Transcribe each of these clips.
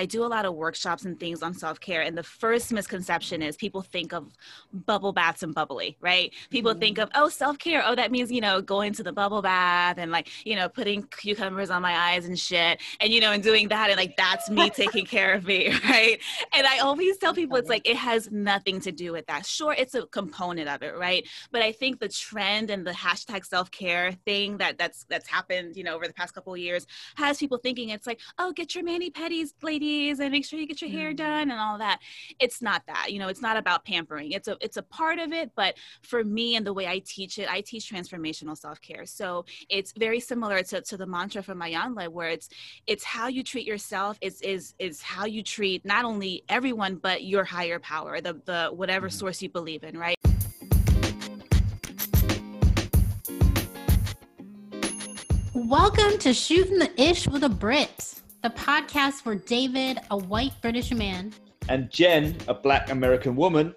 I do a lot of workshops and things on self care. And the first misconception is people think of bubble baths and bubbly, right? People mm-hmm. think of, oh, self care. Oh, that means, you know, going to the bubble bath and like, you know, putting cucumbers on my eyes and shit. And, you know, and doing that. And like, that's me taking care of me, right? And I always tell people it's like, it has nothing to do with that. Sure, it's a component of it, right? But I think the trend and the hashtag self care thing that that's that's happened, you know, over the past couple of years has people thinking it's like, oh, get your mani pedis, ladies, and make sure you get your hair mm. done and all that. It's not that, you know, it's not about pampering. It's a it's a part of it, but for me and the way I teach it, I teach transformational self care. So it's very similar to, to the mantra from Iyanla, where it's it's how you treat yourself is is is how you treat not only everyone but your higher power, the the whatever mm-hmm. source you believe in, right? Welcome to Shooting the Ish with a Brit, the podcast for David, a white British man, and Jen, a black American woman.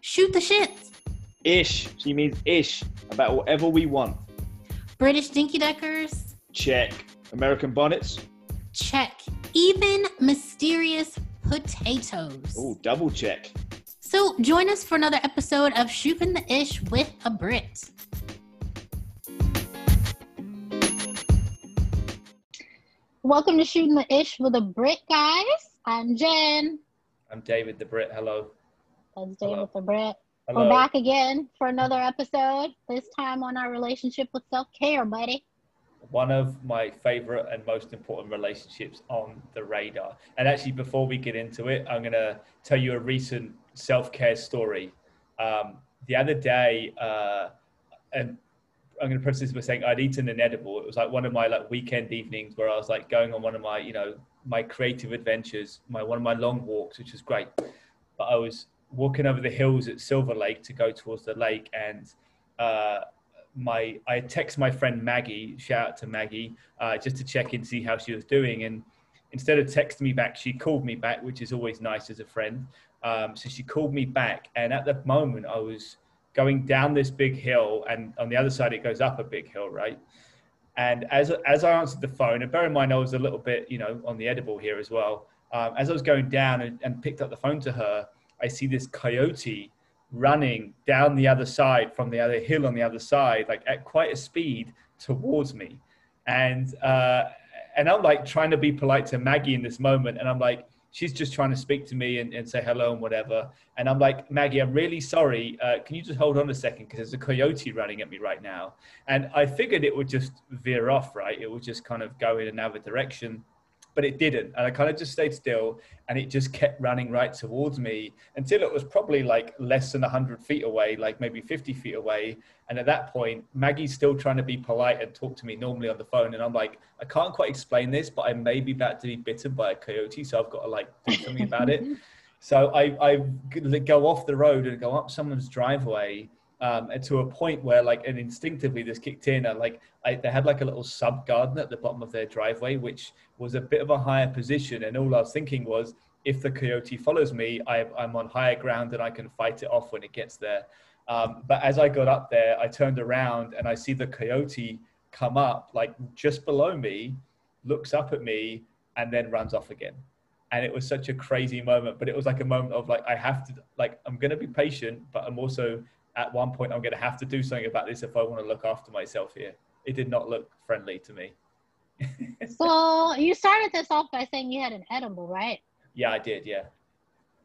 Shoot the shit. Ish. She means ish about whatever we want. British dinky deckers. Check. American bonnets. Check. Even mysterious potatoes. Oh, double check. So join us for another episode of Shooting the Ish with a Brit. Welcome to Shooting the Ish with a Brit, guys. I'm Jen. I'm David the Brit. Hello. That's David Hello. the Brit. Hello. We're back again for another episode, this time on our relationship with self care, buddy. One of my favorite and most important relationships on the radar. And actually, before we get into it, I'm going to tell you a recent self care story. Um, the other day, uh, and I'm going to preface this by saying I'd eaten an edible. It was like one of my like weekend evenings where I was like going on one of my, you know, my creative adventures, my one of my long walks, which was great. But I was walking over the hills at Silver Lake to go towards the lake, and uh, my I text my friend Maggie. Shout out to Maggie, uh, just to check in, see how she was doing. And instead of texting me back, she called me back, which is always nice as a friend. Um, so she called me back, and at the moment I was going down this big hill, and on the other side it goes up a big hill, right? And as as I answered the phone, and bear in mind I was a little bit, you know, on the edible here as well. Um, as I was going down and, and picked up the phone to her, I see this coyote running down the other side from the other hill on the other side, like at quite a speed towards me. And uh, and I'm like trying to be polite to Maggie in this moment, and I'm like, she's just trying to speak to me and, and say hello and whatever. And I'm like, Maggie, I'm really sorry. Uh, can you just hold on a second? Because there's a coyote running at me right now. And I figured it would just veer off, right? It would just kind of go in another direction but it didn't. And I kind of just stayed still and it just kept running right towards me until it was probably like less than 100 feet away, like maybe 50 feet away. And at that point, Maggie's still trying to be polite and talk to me normally on the phone. And I'm like, I can't quite explain this, but I may be about to be bitten by a coyote. So I've got to like do something about it. So I, I go off the road and go up someone's driveway um, and to a point where like and instinctively this kicked in and like I, they had like a little sub garden at the bottom of their driveway which was a bit of a higher position. And all i was thinking was if the coyote follows me I, am on higher ground and i can fight it off when it gets there. Um, but as i got up there i turned around and i see the coyote come up like just below me looks up at me and then runs off again. And it was such a crazy moment but it was like a moment of like i have to like i'm going to be patient but i'm also at one point I'm going to have to do something about this if I want to look after myself here. It did not look friendly to me. so you started this off by saying you had an edible, right? Yeah, I did. Yeah.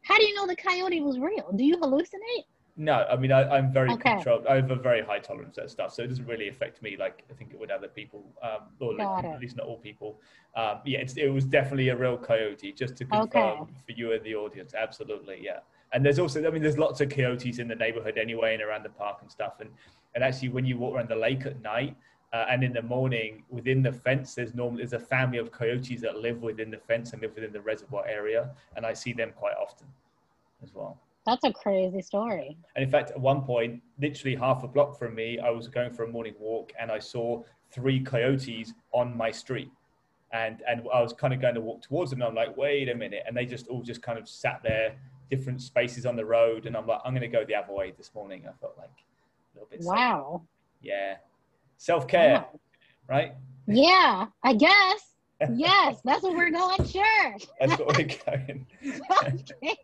How do you know the coyote was real? Do you hallucinate? No, I mean I, am very okay. controlled. I have a very high tolerance to that stuff, so it doesn't really affect me like I think it would other people, um, or like, at least not all people. Um, yeah, it was definitely a real coyote. Just to confirm okay. for you and the audience, absolutely, yeah and there's also, I mean, there's lots of coyotes in the neighborhood anyway and around the park and stuff. And, and actually, when you walk around the lake at night uh, and in the morning, within the fence, there's normally there's a family of coyotes that live within the fence and live within the reservoir area, and I see them quite often as well. That's a crazy story. And in fact, at one point, literally half a block from me, I was going for a morning walk and I saw three coyotes on my street. And, and I was kind of going to walk towards them. And I'm like, wait a minute. And they just all just kind of sat there different spaces on the road, and I'm like, I'm going to go the other way this morning. I felt like a little bit. Wow. Yeah, self care, wow. right? Yeah, I guess. yes, that's what we're going. Sure. That's what we're going.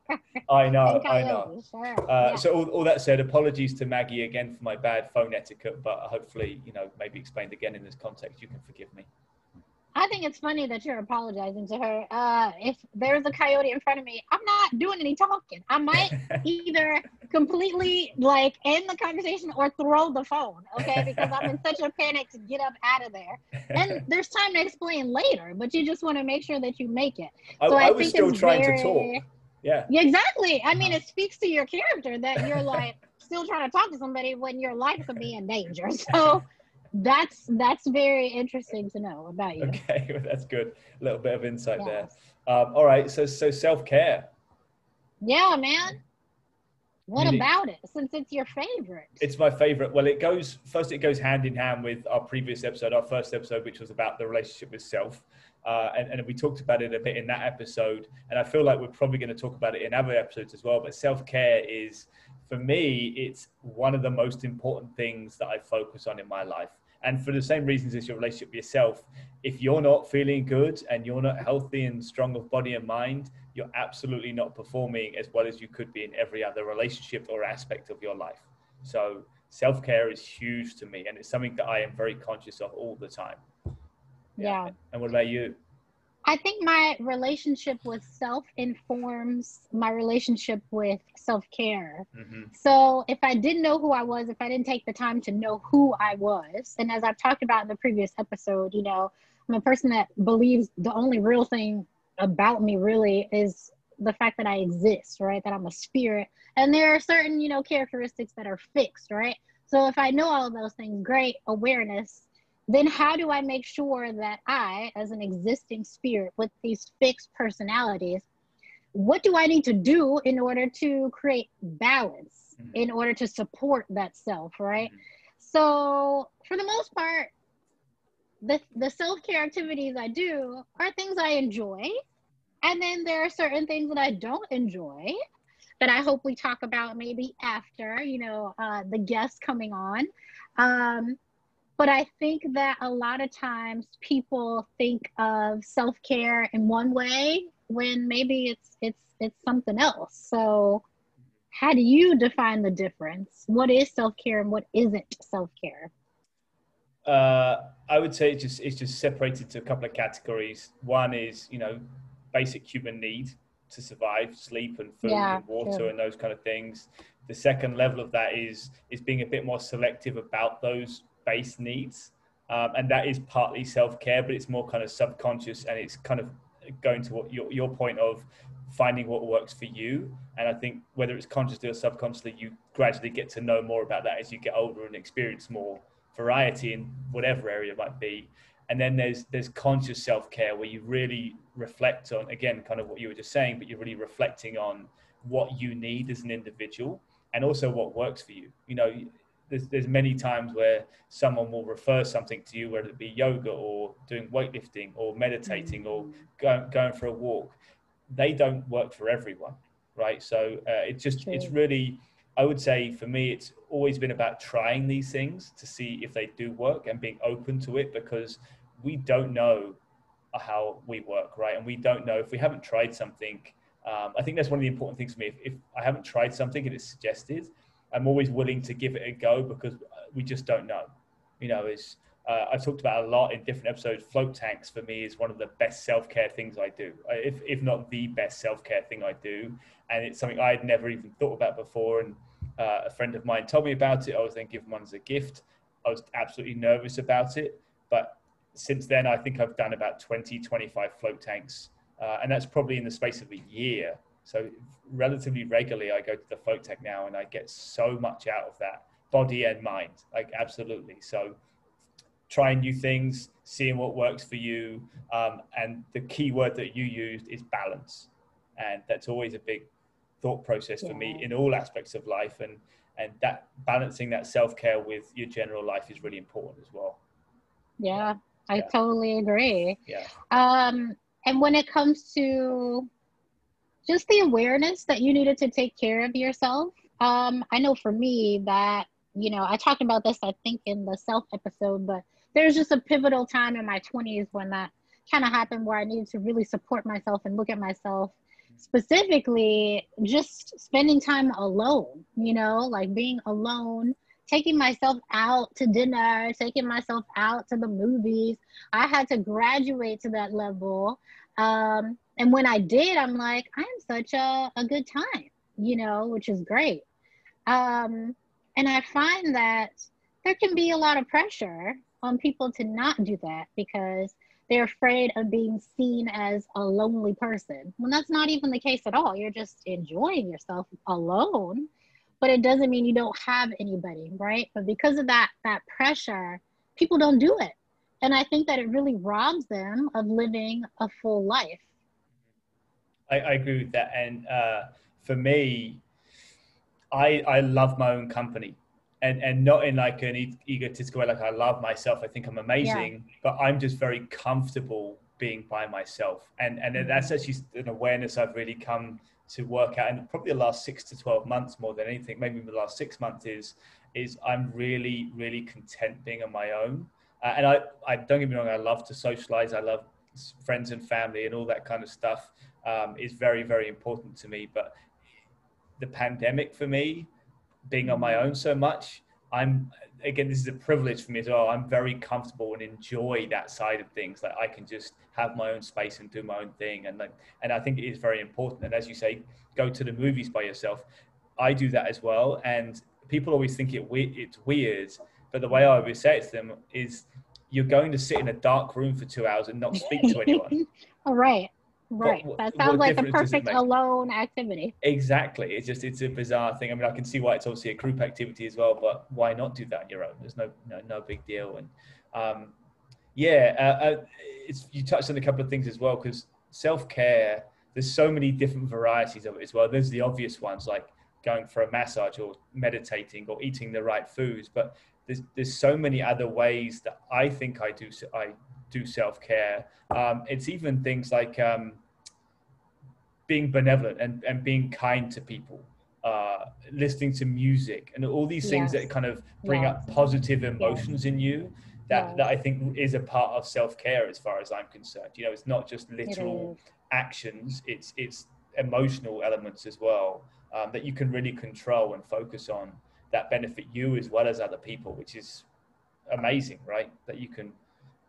I know, I know. Sure. Uh, yeah. So all, all that said, apologies to Maggie again for my bad phone etiquette, but hopefully, you know, maybe explained again in this context, you can forgive me. I think it's funny that you're apologizing to her. Uh, if there's a coyote in front of me, I'm not doing any talking. I might either completely like end the conversation or throw the phone, okay? Because I'm in such a panic to get up out of there. And there's time to explain later, but you just want to make sure that you make it. I, So I I was think still trying to talk. Yeah. Yeah, exactly. I mean, it speaks to your character that you're like still trying to talk to somebody when your life could be in danger. So that's that's very interesting to know about you. Okay, well, that's good. A little bit of insight Yes. there. Um, all right, so so self care. Yeah, man. What Really- about it? Since it's your favorite. It's my favorite. Well, it goes first. It goes hand in hand with our previous episode, our first episode, which was about the relationship with self, uh, and, and we talked about it a bit in that episode. And I feel like we're probably going to talk about it in other episodes as well. But self care is, for me, it's one of the most important things that I focus on in my life. And for the same reasons as your relationship with yourself, if you're not feeling good and you're not healthy and strong of body and mind, you're absolutely not performing as well as you could be in every other relationship or aspect of your life. So self care is huge to me, and it's something that I am very conscious of all the time. yeah. And what about you? I think my relationship with self informs my relationship with self care. hmm So if I didn't know who I was, if I didn't take the time to know who I was, and as I've talked about in the previous episode, you know, I'm a person that believes the only real thing about me really is the fact that I exist, right? That I'm a spirit. And there are certain, you know, characteristics that are fixed, right? So if I know all of those things, great awareness, then how do I make sure that I, as an existing spirit with these fixed personalities, what do I need to do in order to create balance, Mhm. in order to support that self, right? Mhm. So for the most part, the the self-care activities I do are things I enjoy. And then there are certain things that I don't enjoy that I hope we talk about maybe after, you know, uh, the guests coming on. Um, but I think that a lot of times people think of self-care in one way when maybe it's it's it's something else. So how do you define the difference? What is self-care and what isn't self-care? Uh, I would say it's just it's just separated to a couple of categories. One is you know basic human need to survive, sleep and food Yeah, and water and those kind of things. The second level of that is is being a bit more selective about those base needs, um, and that is partly self care, but it's more kind of subconscious and it's kind of going to what your your point of finding what works for you. And I think whether it's consciously or subconsciously, you gradually get to know more about that as you get older and experience more variety in whatever area it might be. And then there's there's conscious self care where you really reflect on again kind of what you were just saying, but you're really reflecting on what you need as an individual and also what works for you. You know, there's there's many times where someone will refer something to you, whether it be yoga or doing weightlifting or meditating or going going for a walk. They don't work for everyone, right? So uh, it's just it's really I would say for me, it's always been about trying these things to see if they do work and being open to it because we don't know how we work, right? And we don't know if we haven't tried something. Um, I think that's one of the important things for me. If, if I haven't tried something and it's suggested, I'm always willing to give it a go because we just don't know. You know, is uh, I've talked about a lot in different episodes. Float tanks for me is one of the best self care things I do, if if not the best self care thing I do, and it's something I had never even thought about before. And uh, a friend of mine told me about it. I was then given one as a gift. I was absolutely nervous about it, but since then I think I've done about 20, 25 float tanks, uh, and that's probably in the space of a year. So relatively regularly, I go to the folk tech now, and I get so much out of that, body and mind, like absolutely. So trying new things, seeing what works for you, um, and the key word that you used is balance, and that's always a big thought process for me in all aspects of life, and and that balancing that self care with your general life is really important as well. Yeah, I Yeah. totally agree. Yeah. Um, and when it comes to just the awareness that you needed to take care of yourself, um, I know for me that, you know, I talked about this, I think, in the self episode, but there's just a pivotal time in my 20s when that kind of happened where I needed to really support myself and look at myself specifically just spending time alone, you know, like being alone, taking myself out to dinner, taking myself out to the movies. I had to graduate to that level. Um, and when I did, I'm like, I'm such a, a good time, you know, which is great. Um, and I find that there can be a lot of pressure on people to not do that because they're afraid of being seen as a lonely person. When that's not even the case at all. You're just enjoying yourself alone, but it doesn't mean you don't have anybody, right? But because of that that pressure, people don't do it. And I think that it really robs them of living a full life. I, I agree with that. And uh, for me, I I love my own company and and not in like an egotistical way like i love myself i think i'm amazing yeah. but i'm just very comfortable being by myself and and mm-hmm. that's actually an awareness i've really come to work out and probably the last six to 12 months more than anything maybe the last six months is is i'm really really content being on my own uh, and I, I don't get me wrong i love to socialize i love friends and family and all that kind of stuff um, is very very important to me but the pandemic for me being on my own so much, I'm again this is a privilege for me as well. I'm very comfortable and enjoy that side of things. Like I can just have my own space and do my own thing, and like, and I think it is very important. And as you say, go to the movies by yourself. I do that as well, and people always think it it's weird, but the way I always say it to them is, you're going to sit in a dark room for two hours and not speak to anyone. All right. Right. What, that sounds like a perfect alone activity. Exactly. It's just it's a bizarre thing. I mean, I can see why it's obviously a group activity as well, but why not do that on your own? There's no no, no big deal. And um, yeah, uh, uh, it's you touched on a couple of things as well because self care. There's so many different varieties of it as well. There's the obvious ones like going for a massage or meditating or eating the right foods, but there's there's so many other ways that I think I do so I do self care. Um, it's even things like um, being benevolent and, and being kind to people, uh, listening to music, and all these things yes. that kind of bring yes. up positive emotions yes. in you. That, that I think is a part of self care as far as I'm concerned. You know, it's not just literal it actions; it's it's emotional elements as well um, that you can really control and focus on that benefit you as well as other people, which is amazing, right? That you can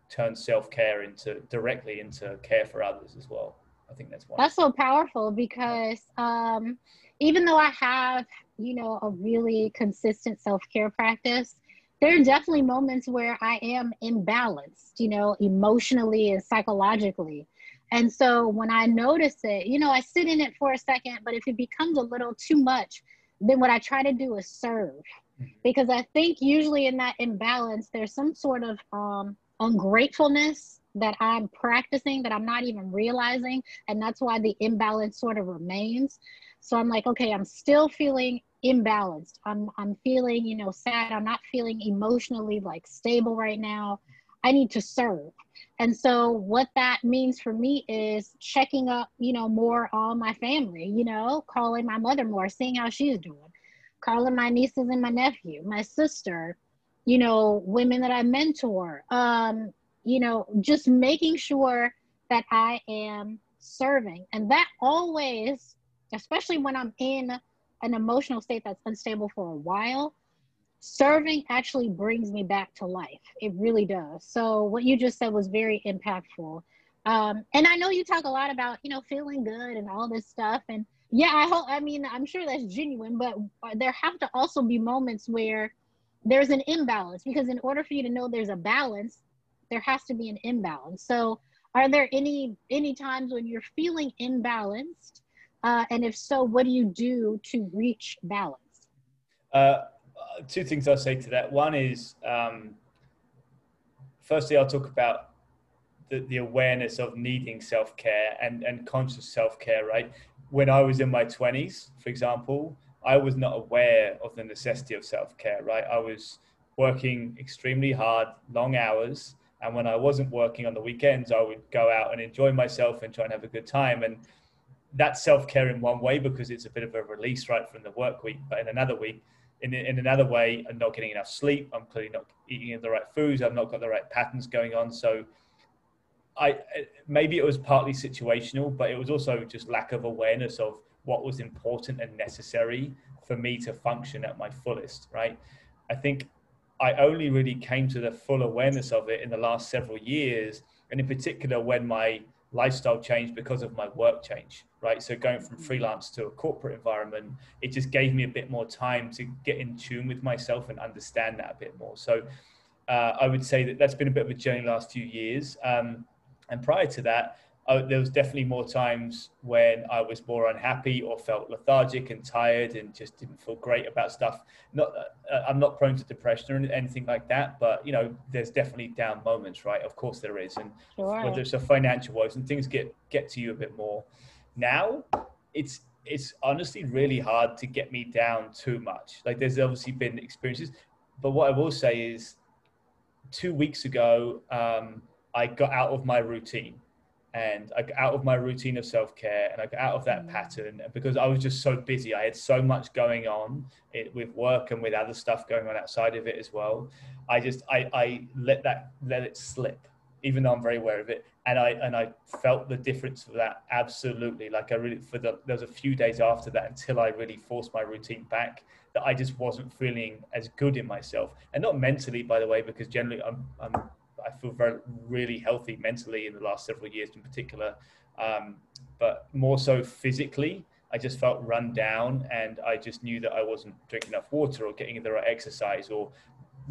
turn self care into directly into care for others as well. I think that's That's so powerful because um, even though I have, you know, a really consistent self care practice, there are definitely moments where I am imbalanced, you know, emotionally and psychologically. And so when I notice it, you know, I sit in it for a second, but if it becomes a little too much, then what I try to do is serve. Mm-hmm. Because I think usually in that imbalance, there's some sort of um, ungratefulness that I'm practicing that I'm not even realizing. And that's why the imbalance sort of remains. So I'm like, okay, I'm still feeling imbalanced. I'm I'm feeling, you know, sad. I'm not feeling emotionally like stable right now. I need to serve. And so what that means for me is checking up, you know, more on my family, you know, calling my mother more, seeing how she's doing, calling my nieces and my nephew, my sister, you know, women that I mentor, um, you know, just making sure that I am serving. And that always, especially when I'm in an emotional state that's unstable for a while, serving actually brings me back to life. It really does. So what you just said was very impactful. Um, and I know you talk a lot about, you know, feeling good and all this stuff. And yeah, I hope, I mean, I'm sure that's genuine, but there have to also be moments where there's an imbalance because in order for you to know there's a balance there has to be an imbalance. So are there any any times when you're feeling imbalanced? Uh, and if so what do you do to reach balance? Uh, two things i'll say to that. One is um, firstly i'll talk about the, the awareness of needing self-care and, and conscious self-care right? When i was in my 20s for example I was not aware of the necessity of self care, right? I was working extremely hard, long hours. And when I wasn't working on the weekends, I would go out and enjoy myself and try and have a good time. And that's self care in one way because it's a bit of a release, right, from the work week. But in another week, in, in another way, I'm not getting enough sleep. I'm clearly not eating the right foods. I've not got the right patterns going on. So I maybe it was partly situational, but it was also just lack of awareness of what was important and necessary for me to function at my fullest. Right. I think I only really came to the full awareness of it in the last several years, and in particular when my lifestyle changed because of my work change right so going from freelance to a corporate environment it just gave me a bit more time to get in tune with myself and understand that a bit more so uh, i would say that that's been a bit of a journey last few years um, and prior to that uh, there was definitely more times when I was more unhappy or felt lethargic and tired and just didn't feel great about stuff. Not, uh, uh, I'm not prone to depression or anything like that, but you know, there's definitely down moments, right? Of course there is, and sure. whether it's a financial woes and things get get to you a bit more. Now, it's it's honestly really hard to get me down too much. Like there's obviously been experiences, but what I will say is, two weeks ago, um, I got out of my routine and I got out of my routine of self care and I got out of that mm. pattern because I was just so busy. I had so much going on it, with work and with other stuff going on outside of it as well. I just I, I let that let it slip, even though I'm very aware of it. And I and I felt the difference of that absolutely. Like I really for the there was a few days after that until I really forced my routine back that I just wasn't feeling as good in myself and not mentally by the way because generally I'm I'm I feel very really healthy mentally in the last several years in particular, um, but more so physically. I just felt run down, and I just knew that I wasn't drinking enough water or getting the right exercise or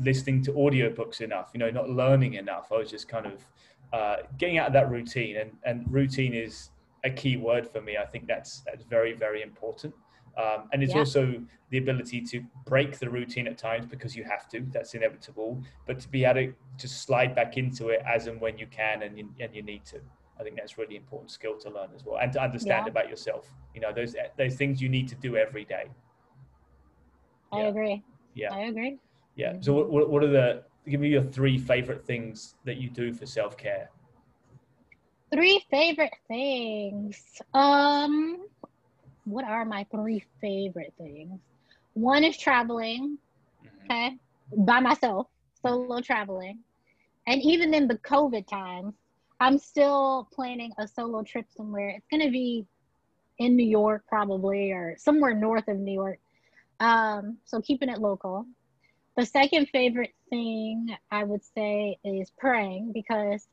listening to audiobooks enough. You know, not learning enough. I was just kind of uh, getting out of that routine, and and routine is a key word for me. I think that's that's very very important. Um, and it's yeah. also the ability to break the routine at times because you have to, that's inevitable, but to be able to just slide back into it as and when you can and you, and you need to. I think that's really important skill to learn as well and to understand yeah. about yourself. You know, those, those things you need to do every day. I agree. Yeah. I agree. Yeah. So what, what are the, give me your three favorite things that you do for self-care. Three favorite things. Um, what are my three favorite things? One is traveling, mm-hmm. okay, by myself, solo traveling. And even in the COVID times, I'm still planning a solo trip somewhere. It's going to be in New York, probably, or somewhere north of New York. Um, so keeping it local. The second favorite thing I would say is praying because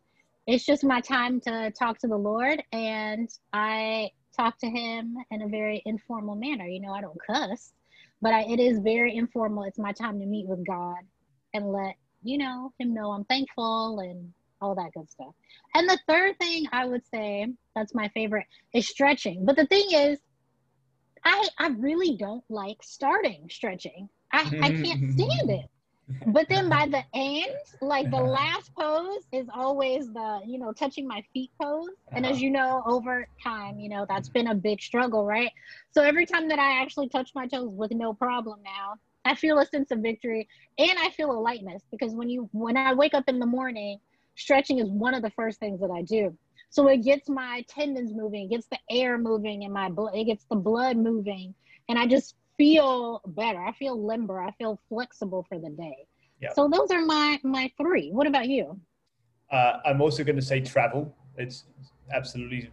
it's just my time to talk to the Lord. And I talk to him in a very informal manner. You know, I don't cuss, but I, it is very informal. It's my time to meet with God and let, you know, him know I'm thankful and all that good stuff. And the third thing I would say that's my favorite is stretching. But the thing is, I I really don't like starting stretching. I, I can't stand it but then by the end, like the last pose is always the, you know, touching my feet pose. And as uh-huh. you know, over time, you know, that's been a big struggle, right? So every time that I actually touch my toes with no problem now, I feel a sense of victory and I feel a lightness because when you when I wake up in the morning, stretching is one of the first things that I do. So it gets my tendons moving, it gets the air moving in my blood, it gets the blood moving, and I just feel better. I feel limber. I feel flexible for the day. Yep. So those are my my three. What about you? Uh, I'm also going to say travel. It's absolutely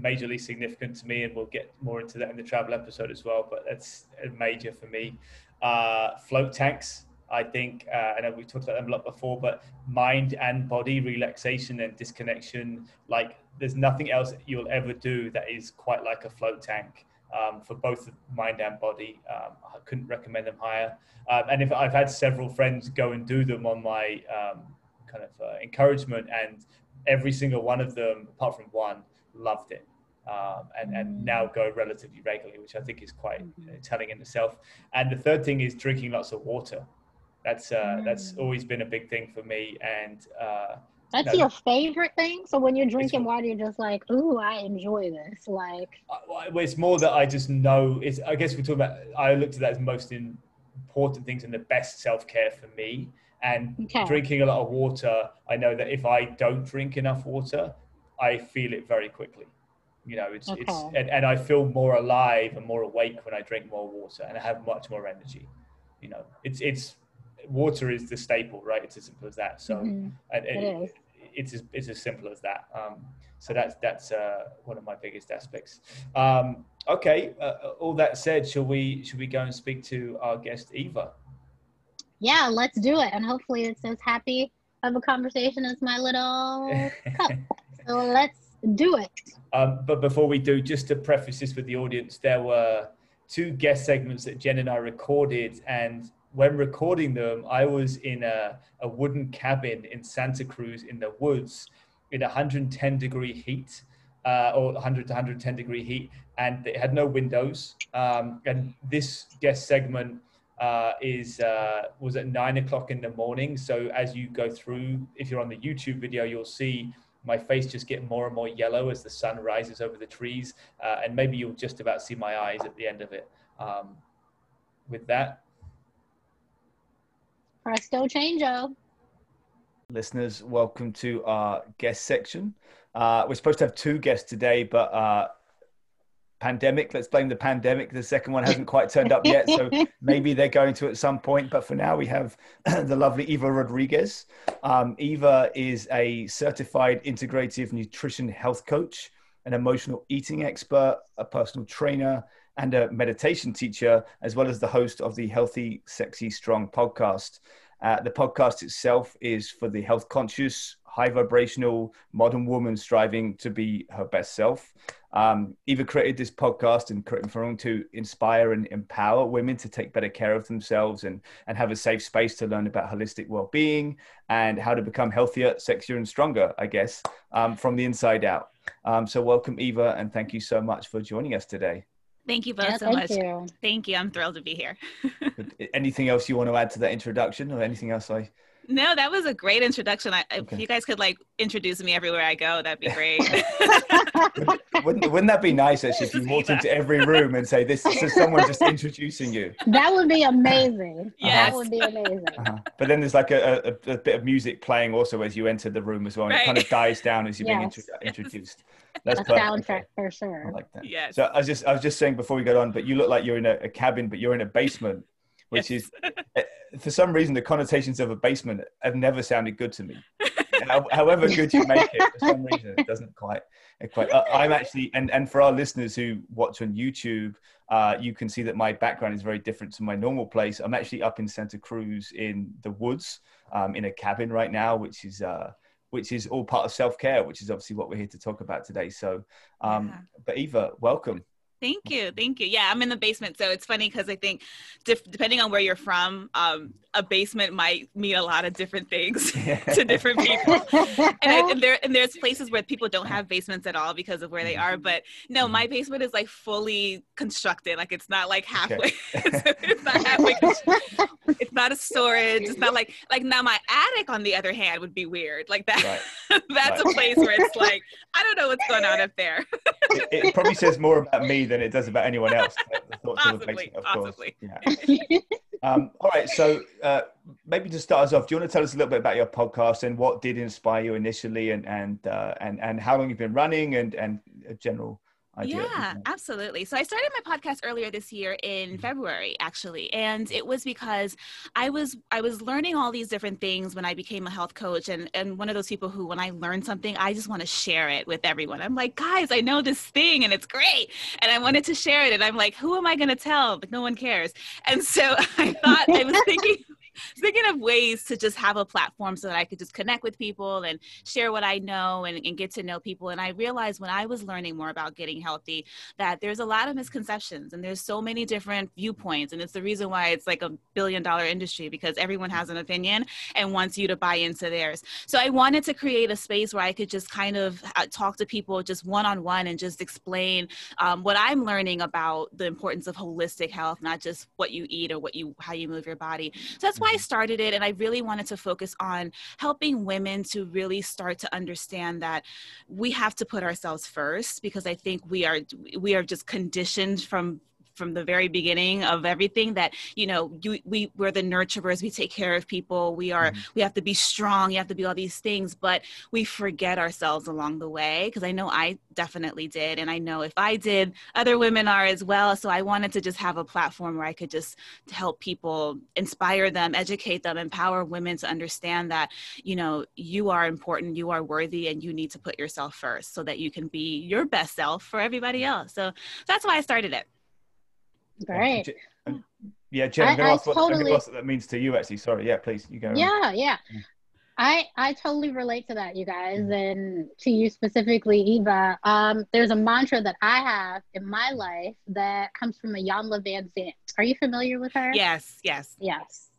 majorly significant to me, and we'll get more into that in the travel episode as well. But that's a major for me. Uh, float tanks. I think, uh, I know we talked about them a lot before, but mind and body relaxation and disconnection, like there's nothing else you'll ever do that is quite like a float tank um, for both mind and body. Um, I couldn't recommend them higher. Um, and if I've had several friends go and do them on my um, kind of uh, encouragement, and every single one of them, apart from one, loved it. Um, and, and now go relatively regularly, which I think is quite uh, telling in itself. And the third thing is drinking lots of water. That's uh, that's mm. always been a big thing for me, and uh, that's no. your favorite thing. So when you're drinking water, you're just like, "Ooh, I enjoy this." Like, it's more that I just know. It's I guess we're talking about. I looked at that as most important things and the best self care for me. And okay. drinking a lot of water, I know that if I don't drink enough water, I feel it very quickly. You know, it's okay. it's and, and I feel more alive and more awake when I drink more water, and I have much more energy. You know, it's it's water is the staple, right? It's as simple as that. So, mm-hmm. it, it's as, it's as simple as that. Um, so that's that's uh, one of my biggest aspects. Um, okay, uh, all that said, shall we should we go and speak to our guest Eva? Yeah, let's do it, and hopefully it's as happy of a conversation as my little cup. So let's do it. Um, but before we do, just to preface this with the audience, there were two guest segments that Jen and I recorded, and when recording them, I was in a, a wooden cabin in Santa Cruz in the woods in 110 degree heat uh, or 100 to 110 degree heat, and it had no windows. Um, and this guest segment uh, is uh, was at nine o'clock in the morning. So as you go through, if you're on the YouTube video, you'll see my face just get more and more yellow as the sun rises over the trees, uh, and maybe you'll just about see my eyes at the end of it. Um, with that, presto changeo listeners, welcome to our guest section. Uh, we're supposed to have two guests today, but uh, pandemic, let's blame the pandemic. The second one hasn't quite turned up yet, so maybe they're going to at some point. But for now, we have the lovely Eva Rodriguez. Um, Eva is a certified integrative nutrition health coach, an emotional eating expert, a personal trainer, and a meditation teacher, as well as the host of the Healthy, Sexy, Strong podcast. Uh, the podcast itself is for the health conscious, high vibrational modern woman striving to be her best self. Um, Eva created this podcast and for to inspire and empower women to take better care of themselves and, and have a safe space to learn about holistic well-being and how to become healthier, sexier, and stronger, I guess, um, from the inside out. Um, so welcome, Eva, and thank you so much for joining us today. Thank you both yeah, so thank much. You. Thank you. I'm thrilled to be here. Uh, anything else you want to add to that introduction or anything else I no, that was a great introduction. I, okay. If you guys could like introduce me everywhere I go, that'd be great. wouldn't, wouldn't that be nice actually if you walked into every room and say, this is someone just introducing you? That would be amazing. Yeah, That would be amazing. Uh-huh. But then there's like a, a, a, bit of music playing also as you enter the room as well. And right. it kind of dies down as you're yes. being intro- introduced. That's a soundtrack for sure. I like that. Yeah. So I was just I was just saying before we go on, but you look like you're in a, a cabin, but you're in a basement, which yes. is eh, for some reason the connotations of a basement have never sounded good to me. However good you make it, for some reason it doesn't quite. quite. Uh, I'm actually, and and for our listeners who watch on YouTube, uh, you can see that my background is very different to my normal place. I'm actually up in Santa Cruz in the woods, um, in a cabin right now, which is. Uh, which is all part of self care, which is obviously what we're here to talk about today. So, um, yeah. but Eva, welcome. Thank you. Thank you. Yeah, I'm in the basement. So it's funny because I think dif- depending on where you're from, um, a basement might mean a lot of different things to different people. and, I, and, there, and there's places where people don't have basements at all because of where they are. But no, my basement is like fully constructed. Like it's not like halfway. Okay. it's not halfway. it's not a storage. It's not like, like now my attic on the other hand would be weird. Like that. Right. that's right. a place where it's like, I don't know what's going on up there. it, it probably says more about me than it does about anyone else. possibly, of possibly. Course. Yeah. um, all right, so uh, maybe to start us off, do you want to tell us a little bit about your podcast and what did inspire you initially, and and uh, and and how long you've been running, and and a general idea. Yeah, absolutely. So I started my podcast earlier this year in mm-hmm. February actually, and it was because I was I was learning all these different things when I became a health coach and and one of those people who when I learn something, I just want to share it with everyone. I'm like, "Guys, I know this thing and it's great." And I wanted to share it and I'm like, "Who am I going to tell? Like no one cares." And so I thought I was thinking thinking of ways to just have a platform so that I could just connect with people and share what I know and, and get to know people. And I realized when I was learning more about getting healthy that there's a lot of misconceptions and there's so many different viewpoints. And it's the reason why it's like a billion dollar industry because everyone has an opinion and wants you to buy into theirs. So I wanted to create a space where I could just kind of uh, talk to people just one on one and just explain um, what I'm learning about the importance of holistic health, not just what you eat or what you how you move your body. So that's why I started it. And I really wanted to focus on helping women to really start to understand that we have to put ourselves first because I think we are we are just conditioned from from the very beginning of everything that you know you, we we're the nurturers. We take care of people. We are mm-hmm. we have to be strong. You have to be all these things but we forget ourselves along the way because i know i definitely did and i know if i did other women are as well. So i wanted to just have a platform where i could just help people inspire them educate them empower women to understand that you know you are important you are worthy and you need to put yourself first so that you can be your best self for everybody else. So that's why i started it Great. Yeah, Jen, I'm going to ask what, totally, what that means to you, actually. Sorry. Yeah, please, you go. Yeah, yeah. I I totally relate to that, you guys, and to you specifically, Eva. Um, there's a mantra that I have in my life that comes from Iyanla Vanzant. Are you familiar with her? Yes, yes, yes.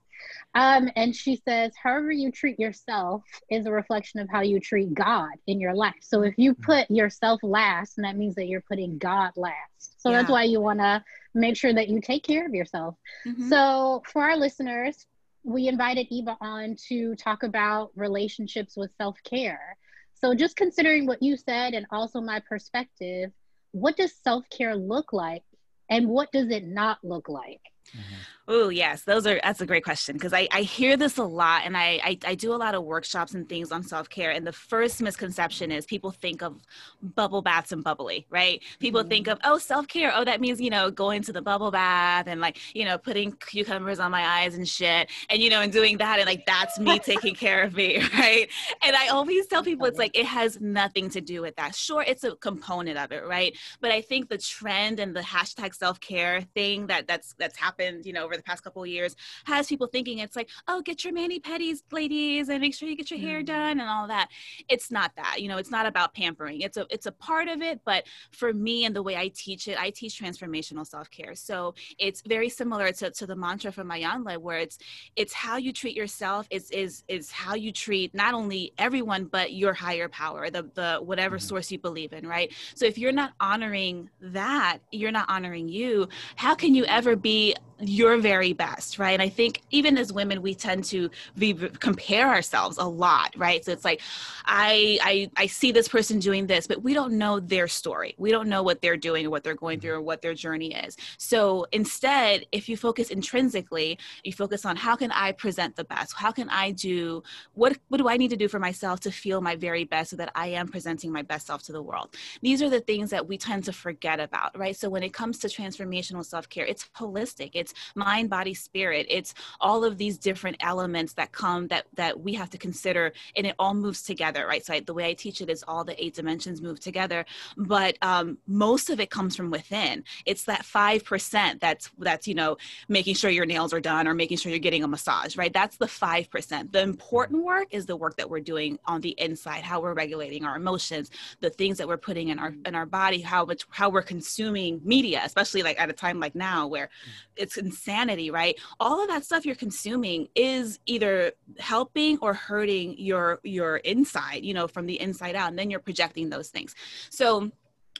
Um, and she says, however you treat yourself is a reflection of how you treat God in your life. So if you mm-hmm. put yourself last, and that means that you're putting God last. So yeah. that's why you want to make sure that you take care of yourself. Mm-hmm. So for our listeners, we invited Eva on to talk about relationships with self care. So, just considering what you said and also my perspective, what does self care look like and what does it not look like? Mm-hmm. Oh yes, those are that's a great question because I, I hear this a lot and I, I, I do a lot of workshops and things on self care and the first misconception is people think of bubble baths and bubbly right? People mm-hmm. think of oh self care oh that means you know going to the bubble bath and like you know putting cucumbers on my eyes and shit and you know and doing that and like that's me taking care of me right? And I always tell people it's like it has nothing to do with that. Sure it's a component of it right? But I think the trend and the hashtag self care thing that that's that's happened you know over over the past couple of years has people thinking it's like, oh, get your mani pedis, ladies, and make sure you get your hair mm. done and all that. It's not that. You know, it's not about pampering. It's a it's a part of it, but for me and the way I teach it, I teach transformational self care. So it's very similar to, to the mantra from Iyanla, where it's it's how you treat yourself. Is is is how you treat not only everyone but your higher power, the the whatever mm-hmm. source you believe in, right? So if you're not honoring that, you're not honoring you. How can you ever be your very best right? And i think even as women we tend to be, compare ourselves a lot right? So it's like I, I i see this person doing this but we don't know their story. We don't know what they're doing or what they're going through or what their journey is. So instead if you focus intrinsically you focus on how can i present the best? How can i do what what do i need to do for myself to feel my very best so that i am presenting my best self to the world? These are the things that we tend to forget about right? So when it comes to transformational self-care it's holistic. It's it's mind body spirit. It's all of these different elements that come that that we have to consider and it all moves together right? So I, the way i teach it is all the eight dimensions move together but um, most of it comes from within. It's that 5% that's that's you know making sure your nails are done or making sure you're getting a massage right? That's the 5% the important work is the work that we're doing on the inside how we're regulating our emotions the things that we're putting in our in our body how much how we're consuming media especially like at a time like now where it's insanity, right? All of that stuff you're consuming is either helping or hurting your your inside, you know, from the inside out, and then you're projecting those things. So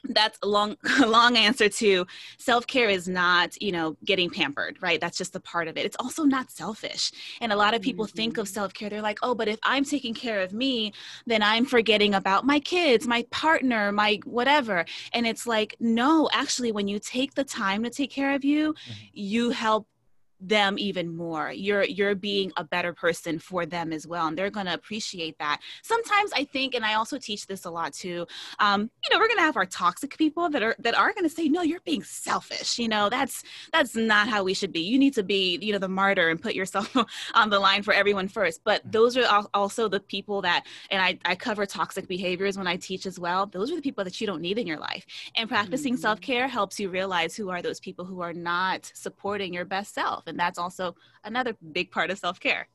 that's a long long answer to self-care is not you know getting pampered right that's just a part of it it's also not selfish and a lot of people mm-hmm. think of self-care they're like oh but if i'm taking care of me then i'm forgetting about my kids my partner my whatever and it's like no actually when you take the time to take care of you mm-hmm. you help them even more. You're you're being a better person for them as well and they're going to appreciate that. Sometimes i think and i also teach this a lot too um, you know we're going to have our toxic people that are that are going to say no you're being selfish you know? That's that's not how we should be. You need to be you know the martyr and put yourself on the line for everyone first. But mm. those are also the people that and i, I cover toxic behaviors when i teach as well. Those are the people that you don't need in your life. And practicing mm-hmm. self-care helps you realize who are those people who are not supporting your best self and that's also another big part of self-care.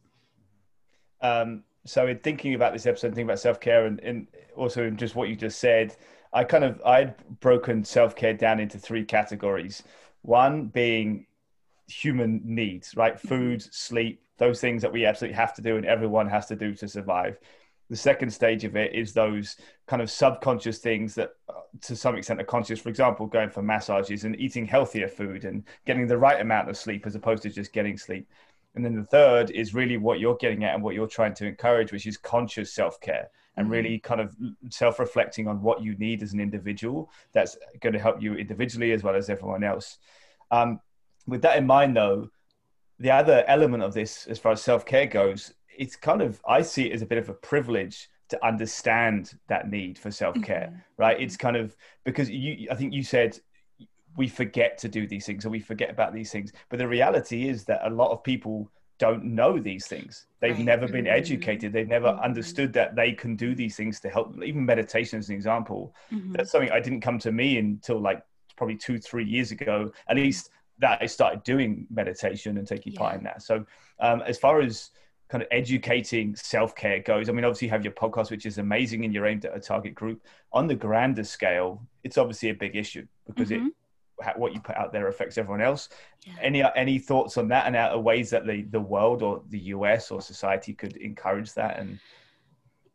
Um, so in thinking about this episode thinking about self-care and, and also in just what you just said i kind of i'd broken self-care down into three categories. One being human needs right? Food sleep those things that we absolutely have to do and everyone has to do to survive the second stage of it is those kind of subconscious things that uh, to some extent are conscious. For example going for massages and eating healthier food and getting the right amount of sleep as opposed to just getting sleep. And then the third is really what you're getting at and what you're trying to encourage which is conscious self-care and mm-hmm. really kind of self-reflecting on what you need as an individual that's going to help you individually as well as everyone else. Um, with that in mind, though, the other element of this, as far as self care goes, it's kind of I see it as a bit of a privilege to understand that need for self care, mm-hmm. right? It's kind of because you, I think you said we forget to do these things or we forget about these things, but the reality is that a lot of people don't know these things. They've right. never been mm-hmm. educated. They've never mm-hmm. understood that they can do these things to help. Even meditation, as an example, mm-hmm. that's something I didn't come to me until like probably two, three years ago. At least that I started doing meditation and taking yeah. part in that. So, um, as far as kind of educating self care goes, I mean, obviously you have your podcast, which is amazing, and you're aimed at a target group. On the grander scale, it's obviously a big issue because it mm-hmm. what you put out there affects everyone else. Yeah. Any any thoughts on that, and out of ways that the the world or the US or society could encourage that and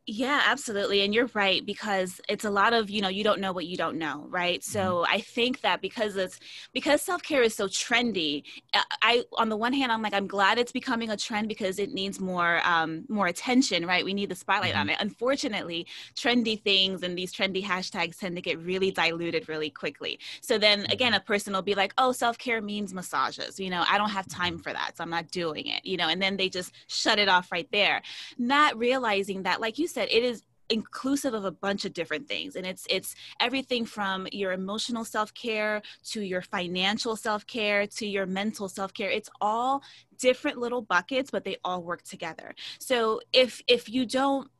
yeah, absolutely. And you're right because it's a lot of, you know, you don't know what you don't know, right? Mm-hmm. So I think that because it's because self-care is so trendy, uh, I on the one hand I'm like I'm glad it's becoming a trend because it needs more um more attention, right? We need the spotlight mm-hmm. on it. Unfortunately, trendy things and these trendy hashtags tend to get really diluted really quickly. So then again mm-hmm. a person will be like, "Oh, self-care means massages." You know, I don't have time for that, so I'm not doing it, you know, and then they just shut it off right there. Not realizing that like you said, it is inclusive of a bunch of different things. And it's it's everything from your emotional self-care to your financial self-care to your mental self-care. It's all different little buckets but they all work together. So if if you don't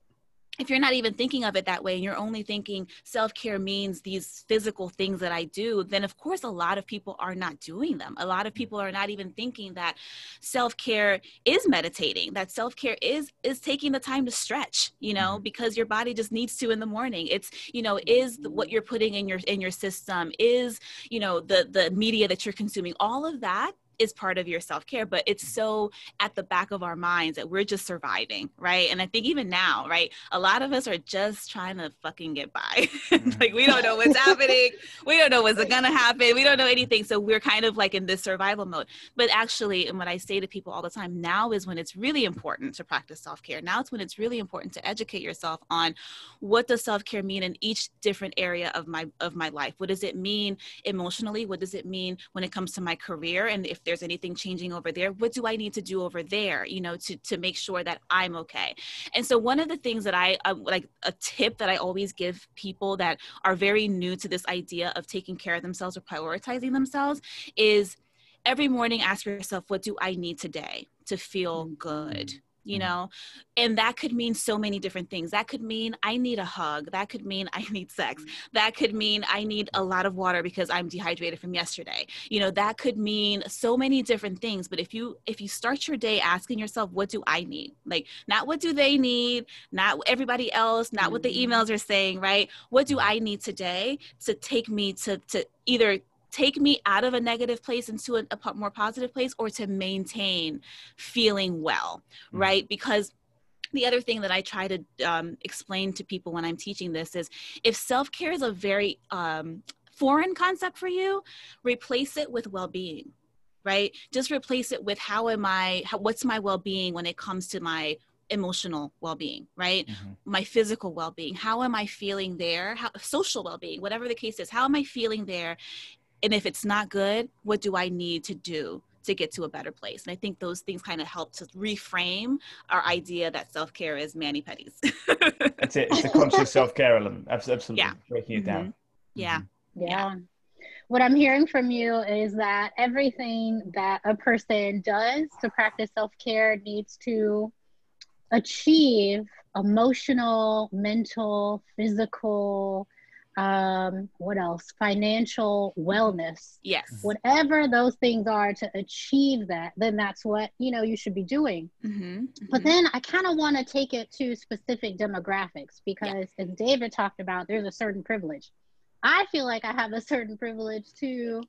if you're not even thinking of it that way and you're only thinking self-care means these physical things that I do, then of course a lot of people are not doing them. A lot of people are not even thinking that self-care is meditating, that self-care is is taking the time to stretch, you know, mm-hmm. because your body just needs to in the morning. It's, you know, is what you're putting in your in your system, is, you know, the the media that you're consuming, all of that is part of your self-care but it's so at the back of our minds that we're just surviving right? And i think even now right a lot of us are just trying to fucking get by. Like we don't know what's mm. happening. We don't know what's gonna happen. We don't know anything. So we're kind of like in this survival mode. But actually and what i say to people all the time now is when it's really important to practice self-care. Now it's when it's really important to educate yourself on what does self-care mean in each different area of my of my life? What does it mean emotionally? What does it mean when it comes to my career? And if there's anything changing over there what do i need to do over there you know to to make sure that i'm okay? And so one of the things that i uh, like a tip that i always give people that are very new to this idea of taking care of themselves or prioritizing themselves is every morning ask yourself what do i need today to feel good you mm-hmm. know? And that could mean so many different things. That could mean i need a hug. That could mean i need sex. Mm-hmm. that could mean i need a lot of water because i'm dehydrated from yesterday. You know that could mean so many different things. But if you if you start your day asking yourself what do i need? Like not what do they need not everybody else not what the mm-hmm. emails are saying right? What do i need today to take me to to either take me out of a negative place into a, a more positive place or to maintain feeling well, mm-hmm. right? Because the other thing that I try to um, explain to people when I'm teaching this is if self care is a very um, foreign concept for you, replace it with well being, right? Just replace it with how am I, how, what's my well being when it comes to my emotional well-being right mm-hmm. my physical well-being how am i feeling there how social well-being whatever the case is how am i feeling there and if it's not good what do i need to do to get to a better place and i think those things kind of help to reframe our idea that self-care is mani pedis that's it it's a conscious self-care element absolutely yeah. breaking it down mm-hmm. yeah. Mm-hmm. yeah yeah what i'm hearing from you is that everything that a person does to practice self-care needs to achieve emotional mental physical um what else? Financial wellness. Yes. Whatever those things are to achieve that then that's what you know you should be doing. Mm-hmm, mm-hmm. but then i kind of want to take it to specific demographics because yeah. as david talked about there's a certain privilege. I feel like i have a certain privilege to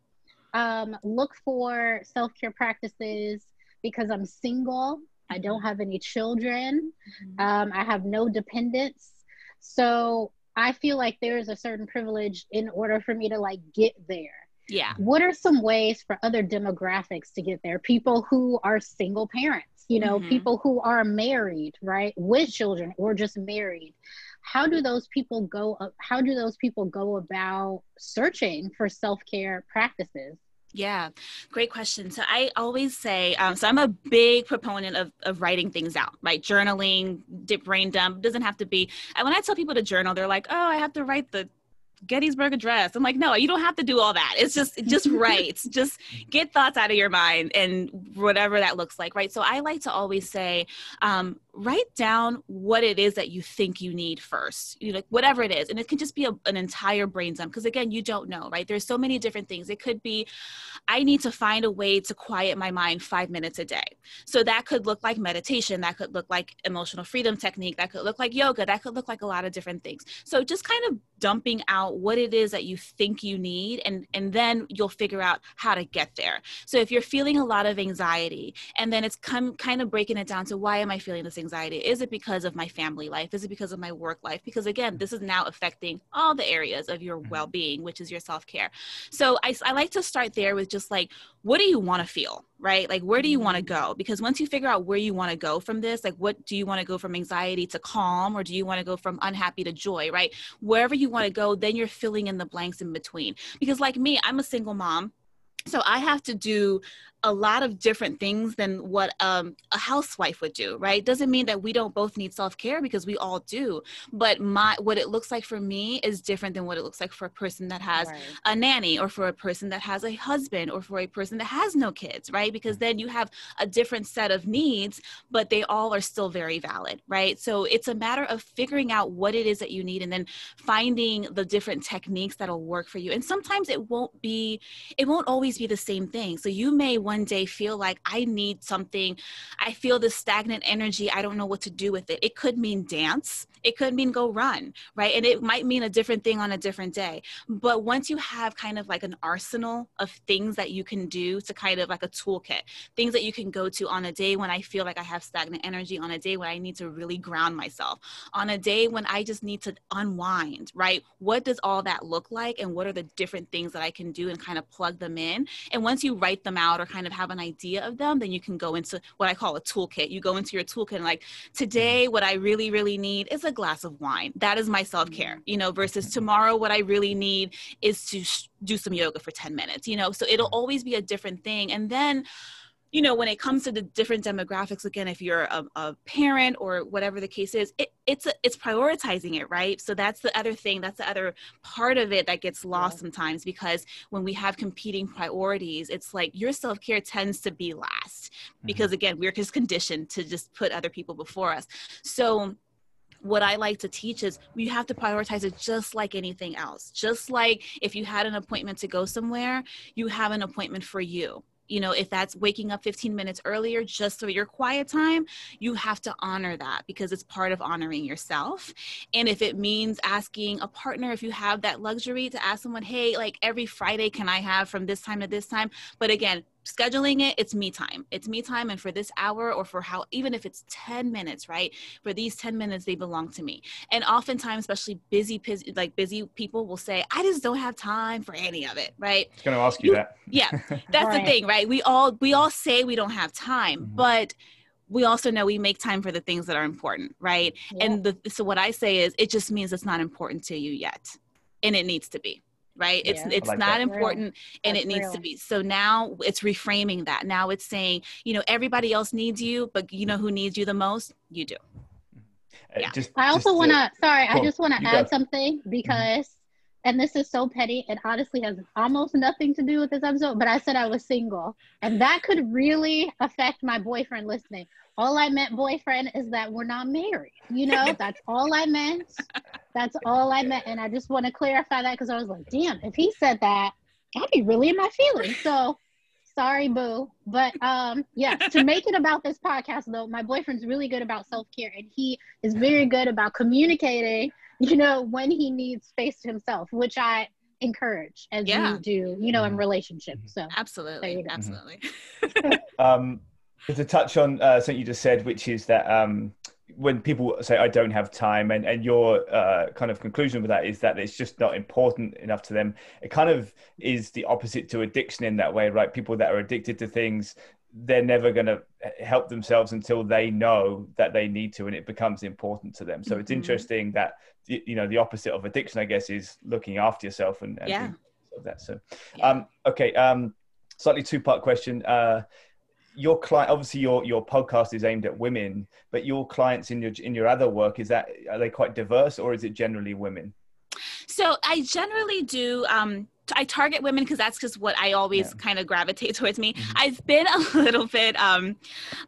um, look for self-care practices because i'm single. I don't mm-hmm. have any children. Mm-hmm. um, i have no dependents. So I feel like there is a certain privilege in order for me to like get there. Yeah. What are some ways for other demographics to get there? People who are single parents, you know, mm-hmm. people who are married, right, with children or just married. How do those people go how do those people go about searching for self-care practices? Yeah, great question. So I always say, um, so I'm a big proponent of, of writing things out, right? Journaling, dip brain dump doesn't have to be. And when I tell people to journal, they're like, oh, I have to write the Gettysburg Address. I'm like, no, you don't have to do all that. It's just just write. just get thoughts out of your mind and whatever that looks like, right? So I like to always say, um, write down what it is that you think you need first you know, like whatever it is and it can just be a, an entire brain dump because again you don't know right? There's so many different things. It could be i need to find a way to quiet my mind five minutes a day. So that could look like meditation that could look like emotional freedom technique that could look like yoga that could look like a lot of different things. So just kind of dumping out what it is that you think you need and and then you'll figure out how to get there. So if you're feeling a lot of anxiety and then it's come kind of breaking it down to why am i feeling this anxiety? Is it because of my family life? Is it because of my work life? Because again, this is now affecting all the areas of your mm-hmm. well being, which is your self care. So I, I like to start there with just like, what do you want to feel? Right? Like, where do you want to mm-hmm. go? Because once you figure out where you want to go from this, like, what do you want to go from anxiety to calm, or do you want to go from unhappy to joy? Right? Wherever you want to go, then you're filling in the blanks in between. Because, like me, I'm a single mom so I have to do a lot of different things than what um, a housewife would do right? Doesn't mean that we don't both need self-care because we all do but my what it looks like for me is different than what it looks like for a person that has right. a nanny or for a person that has a husband or for a person that has no kids right? Because then you have a different set of needs but they all are still very valid right? So it's a matter of figuring out what it is that you need and then finding the different techniques that'll work for you. And sometimes it won't be it won't always be the same thing. So you may one day feel like I need something, I feel this stagnant energy, I don't know what to do with it. It could mean dance, it could mean go run, right? And it might mean a different thing on a different day. But once you have kind of like an arsenal of things that you can do to kind of like a toolkit, things that you can go to on a day when I feel like I have stagnant energy, on a day when I need to really ground myself, on a day when I just need to unwind, right? What does all that look like? And what are the different things that I can do and kind of plug them in? And once you write them out or kind of have an idea of them, then you can go into what I call a toolkit. You go into your toolkit and like, today, mm-hmm. what I really, really need is a glass of wine. That is my self care, mm-hmm. you know, versus tomorrow, what I really need is to sh- do some yoga for 10 minutes, you know, so it'll always be a different thing. And then, you know, when it comes to the different demographics, again, if you're a, a parent or whatever the case is, it, it's a, it's prioritizing it, right? So that's the other thing. That's the other part of it that gets lost yeah. sometimes because when we have competing priorities, it's like your self care tends to be last mm-hmm. because again, we're just conditioned to just put other people before us. So what I like to teach is you have to prioritize it just like anything else. Just like if you had an appointment to go somewhere, you have an appointment for you. You know if that's waking up 15 minutes earlier just for your quiet time you have to honor that because it's part of honoring yourself. And if it means asking a partner if you have that luxury to ask someone hey like every friday can i have from this time to this time? But again scheduling it it's me time. It's me time and for this hour or for how even if it's 10 minutes right for these 10 minutes they belong to me. And oftentimes especially busy like busy people will say i just don't have time for any of it right? I gonna ask you, you that. Yeah that's right. the thing right? We all we all say we don't have time mm-hmm. but we also know we make time for the things that are important right? Yeah. and the, so what i say is it just means it's not important to you yet and it needs to be right? It's yeah, it's like not that. important and That's it needs real. to be. So now it's reframing that. Now it's saying you know everybody else needs you but you know who needs you the most? You do. Uh, yeah. Just, I also want to, sorry, I just want to add something mm-hmm. because, and this is so petty, it honestly has almost nothing to do with this episode, but I said I was single, and that could really affect my boyfriend listening all I meant, boyfriend, is that we're not married. You know, that's all I meant. That's all I meant. And I just want to clarify that because I was like, damn, if he said that, I'd be really in my feelings. So sorry, boo. But um, yeah, to make it about this podcast though, my boyfriend's really good about self-care and he is very good about communicating, you know, when he needs space to himself, which I encourage as yeah. you do, you know, in relationships. So absolutely, absolutely. um to touch on uh, something you just said, which is that um, when people say I don't have time, and and your uh, kind of conclusion with that is that it's just not important enough to them. It kind of is the opposite to addiction in that way, right? People that are addicted to things, they're never going to help themselves until they know that they need to, and it becomes important to them. So mm-hmm. it's interesting that you know the opposite of addiction, I guess, is looking after yourself and, and yeah. that. So, yeah. um, okay. Um, slightly two part question. Uh, your client, obviously, your your podcast is aimed at women, but your clients in your in your other work is that are they quite diverse, or is it generally women? So I generally do. Um, I target women because that's just what I always yeah. kind of gravitate towards me. Mm-hmm. I've been a little bit, um,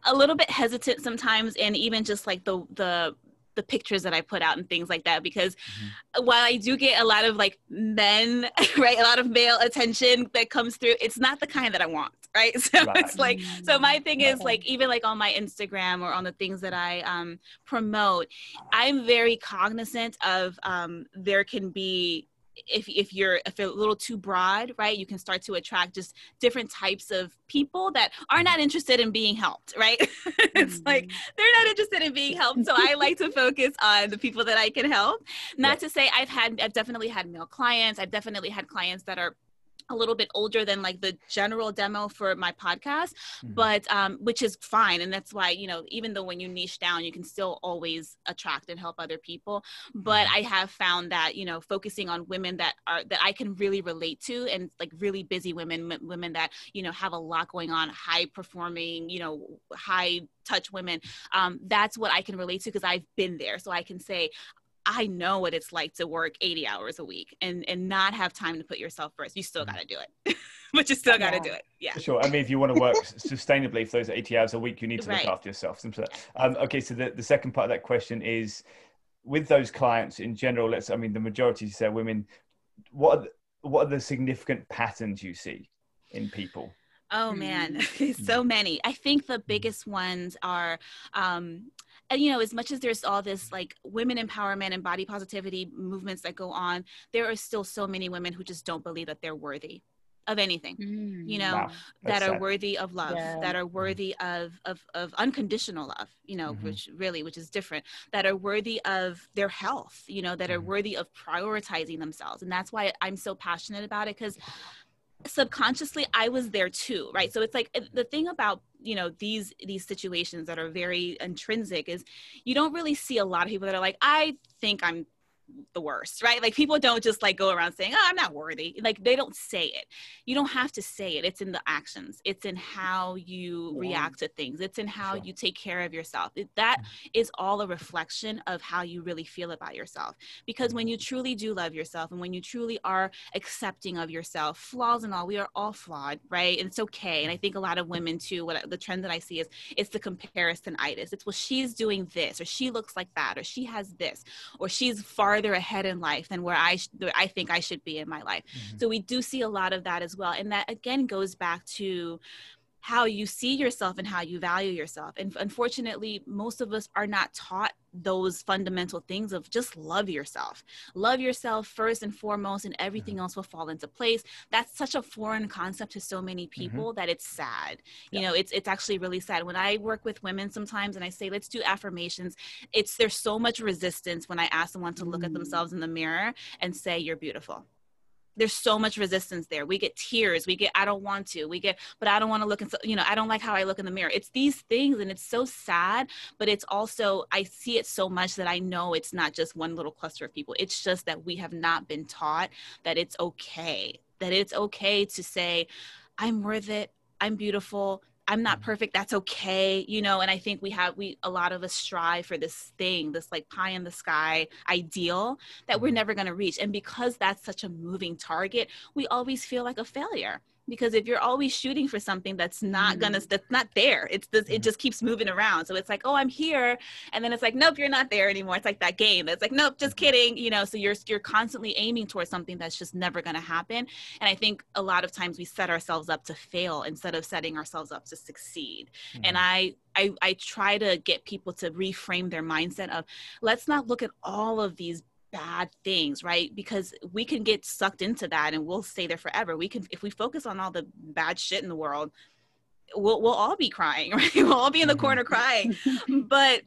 a little bit hesitant sometimes, and even just like the the the pictures that I put out and things like that because mm-hmm. while I do get a lot of like men, right, a lot of male attention that comes through, it's not the kind that I want. Right. So right. it's like, so my thing is like, even like on my Instagram or on the things that I um, promote, I'm very cognizant of um, there can be if if you're if a little too broad, right, you can start to attract just different types of people that are not interested in being helped, right? it's mm-hmm. like they're not interested in being helped. So I like to focus on the people that I can help. Not yeah. to say I've had I've definitely had male clients. I've definitely had clients that are a little bit older than like the general demo for my podcast mm-hmm. but um, which is fine and that's why you know even though when you niche down you can still always attract and help other people but mm-hmm. i have found that you know focusing on women that are that i can really relate to and like really busy women women that you know have a lot going on high performing you know high touch women um, that's what i can relate to because i've been there so i can say I know what it's like to work 80 hours a week and and not have time to put yourself first. You still mm. got to do it. but you still got to do it. Yeah. For sure. I mean, if you want to work sustainably for those 80 hours a week, you need to right. look after yourself. Um, okay. So the, the second part of that question is with those clients in general, let's, I mean, the majority say women, what are the, what are the significant patterns you see in people? Oh man, mm. so many. I think the biggest ones are um, and you know as much as there's all this like women empowerment and body positivity movements that go on there are still so many women who just don't believe that they're worthy of anything mm, you know wow. that are sad. worthy of love yeah. that are worthy of, of of unconditional love you know mm-hmm. which really which is different that are worthy of their health you know that mm-hmm. are worthy of prioritizing themselves and that's why i'm so passionate about it because subconsciously i was there too right so it's like the thing about you know these these situations that are very intrinsic is you don't really see a lot of people that are like i think i'm the worst, right? Like people don't just like go around saying, "Oh, I'm not worthy." Like they don't say it. You don't have to say it. It's in the actions. It's in how you yeah. react to things. It's in how sure. you take care of yourself. It, that mm-hmm. all a reflection of how you really feel about yourself. Because when you truly do love yourself and when you truly are accepting of yourself, flaws and all, we are all flawed, right? And it's okay. And I think a lot of women too. What the trend that I see is it's the comparison-itis. It's well, she's doing this, or she looks like that, or she has this, or she's far ahead in life than where I, sh- I think I should be in my life. Mm-hmm. So we do see a lot of that as well. And that again goes back to how you see yourself and how you value yourself. And unfortunately, most of us are not taught those fundamental things of just love yourself. Love yourself first and foremost, and everything mm-hmm. else will fall into place. That's such a foreign concept to so many mm-hmm. people mm-hmm. that it's sad. Yeah. You know, it's it's actually really sad. When I work with women sometimes and I say, let's do affirmations, it's there's so much resistance when I ask someone to look mm. at themselves in the mirror and say, You're beautiful there's so much resistance there. We get tears. We get, I don't want to. We get, but I don't want to look and so you know, I don't like how I look in the mirror. It's these things, and it's so sad. But it's also, I see it so much that I know it's not just one little cluster of people. It's just that we have not been taught that it's okay. That it's okay to say, I'm worth it. I'm beautiful. I'm not perfect. That's okay. You know, and I think we have, we, a lot of us strive for this thing, this like pie in the sky ideal that we're mm-hmm. never going to reach. And because that's such a moving target, we always feel like a failure because if you're always shooting for something that's not mm-hmm. gonna that's not there it's just it mm-hmm. just keeps moving around so it's like oh i'm here and then it's like nope you're not there anymore it's like that game it's like nope just mm-hmm. kidding you know so you're you're constantly aiming towards something that's just never gonna happen and i think a lot of times we set ourselves up to fail instead of setting ourselves up to succeed mm-hmm. and i I, I try to get people to reframe their mindset of let's not look at all of these bad things, right? Because we can get sucked into that and we'll stay there forever. We can, if we focus on all the bad shit in the world, we'll, we'll all be crying, right? We'll all be in the corner mm-hmm. crying. but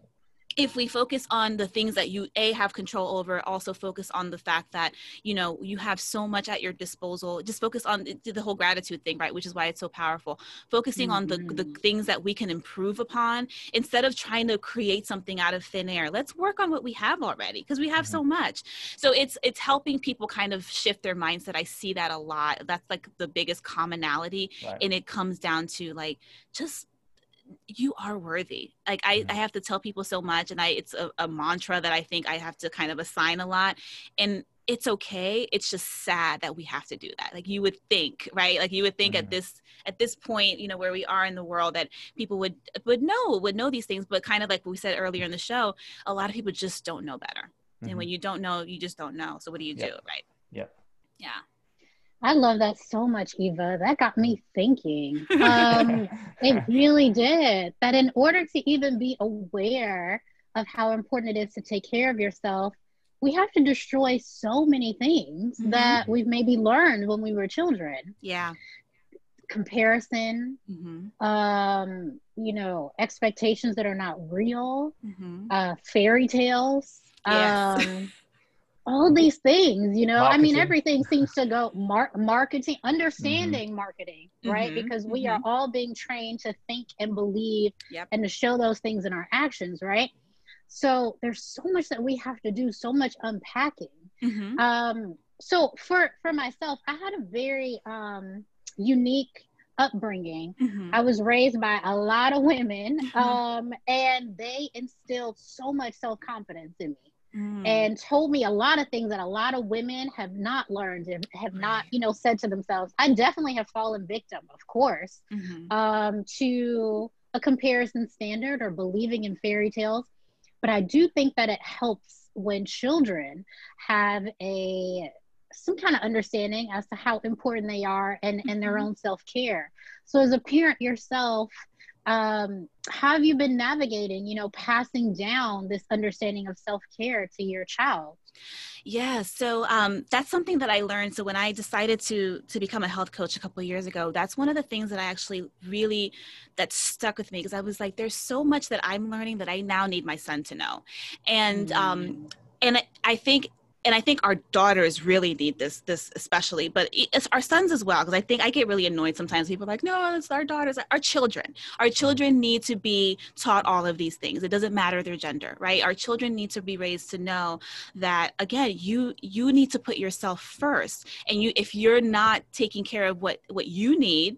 if we focus on the things that you a have control over also focus on the fact that you know you have so much at your disposal just focus on the whole gratitude thing right which is why it's so powerful focusing mm-hmm. on the the mm-hmm. things that we can improve upon instead of trying to create something out of thin air let's work on what we have already because we have mm-hmm. so much so it's it's helping people kind of shift their mindset i see that a lot that's like the biggest commonality right. and it comes down to like just you are worthy. Like I, I have to tell people so much and i it's a, a, mantra that i think i have to kind of assign a lot. And it's okay. It's just sad that we have to do that. Like you would think right? Like you would think mm-hmm. at this at this point you know where we are in the world that people would would know would know these things. But kind of like we said earlier in the show a lot of people just don't know better. Mm-hmm. and when you don't know you just don't know. So what do you yep. do right? Yeah. Yeah I love that so much, Eva. That got me thinking. Um, it really did. That in order to even be aware of how important it is to take care of yourself, we have to destroy so many things mm-hmm. that we've maybe learned when we were children. Yeah. Comparison, mm-hmm. um, you know, expectations that are not real, mm-hmm. uh, fairy tales. Yes. Um, all these things you know marketing. i mean everything seems to go mar- marketing understanding mm-hmm. marketing right mm-hmm. because we mm-hmm. are all being trained to think and believe yep. and to show those things in our actions right so there's so much that we have to do so much unpacking mm-hmm. um so for for myself i had a very um unique upbringing mm-hmm. i was raised by a lot of women mm-hmm. um and they instilled so much self-confidence in me mm. and told me a lot of things that a lot of women have not learned and have not, you know, said to themselves. I definitely have fallen victim, of course, mm-hmm. um, to a comparison standard or believing in fairy tales. But I do think that it helps when children have a some kind of understanding as to how important they are and, and their mm-hmm. own self-care. So as a parent yourself, um, how have you been navigating you know passing down this understanding of self-care to your child? Yeah so um, that's something that i learned. So when i decided to to become a health coach a couple years ago that's one of the things that i actually really that stuck with me because i was like there's so much that i'm learning that i now need my son to know. And um, mm. um and I think and I think our daughters really need this, this especially, but it's our sons as well. Because I think I get really annoyed sometimes. People are like, no, it's our daughters, our children. Our mm-hmm. children need to be taught all of these things. It doesn't matter their gender, right? Our children need to be raised to know that again, you you need to put yourself first, and you if you're not taking care of what what you need,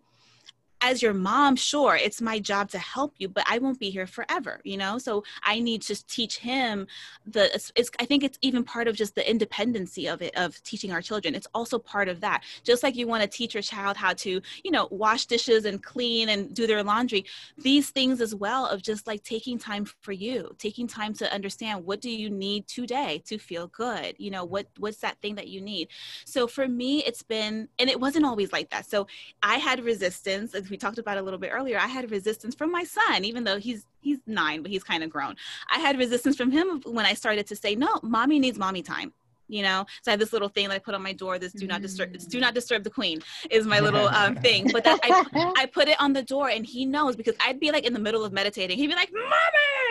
as your mom, sure, it's my job to help you, but I won't be here forever, you know? So I need to teach him the, it's, it's, I think it's even part of just the independency of it, of teaching our children. It's also part of that. Just like you want to teach your child how to, you know, wash dishes and clean and do their laundry, these things as well of just like taking time for you, taking time to understand what do you need today to feel good? You know, what, what's that thing that you need? So for me, it's been, and it wasn't always like that. So I had resistance we talked about a little bit earlier, I had resistance from my son, even though he's he's nine, but he's kind of grown. I had resistance from him when I started to say, no, mommy needs mommy time you know? So i have this little thing that i put on my door this do not disturb do not disturb the queen is my little um, thing. But that I, I put it on the door and he knows because i'd be like in the middle of meditating. He'd be like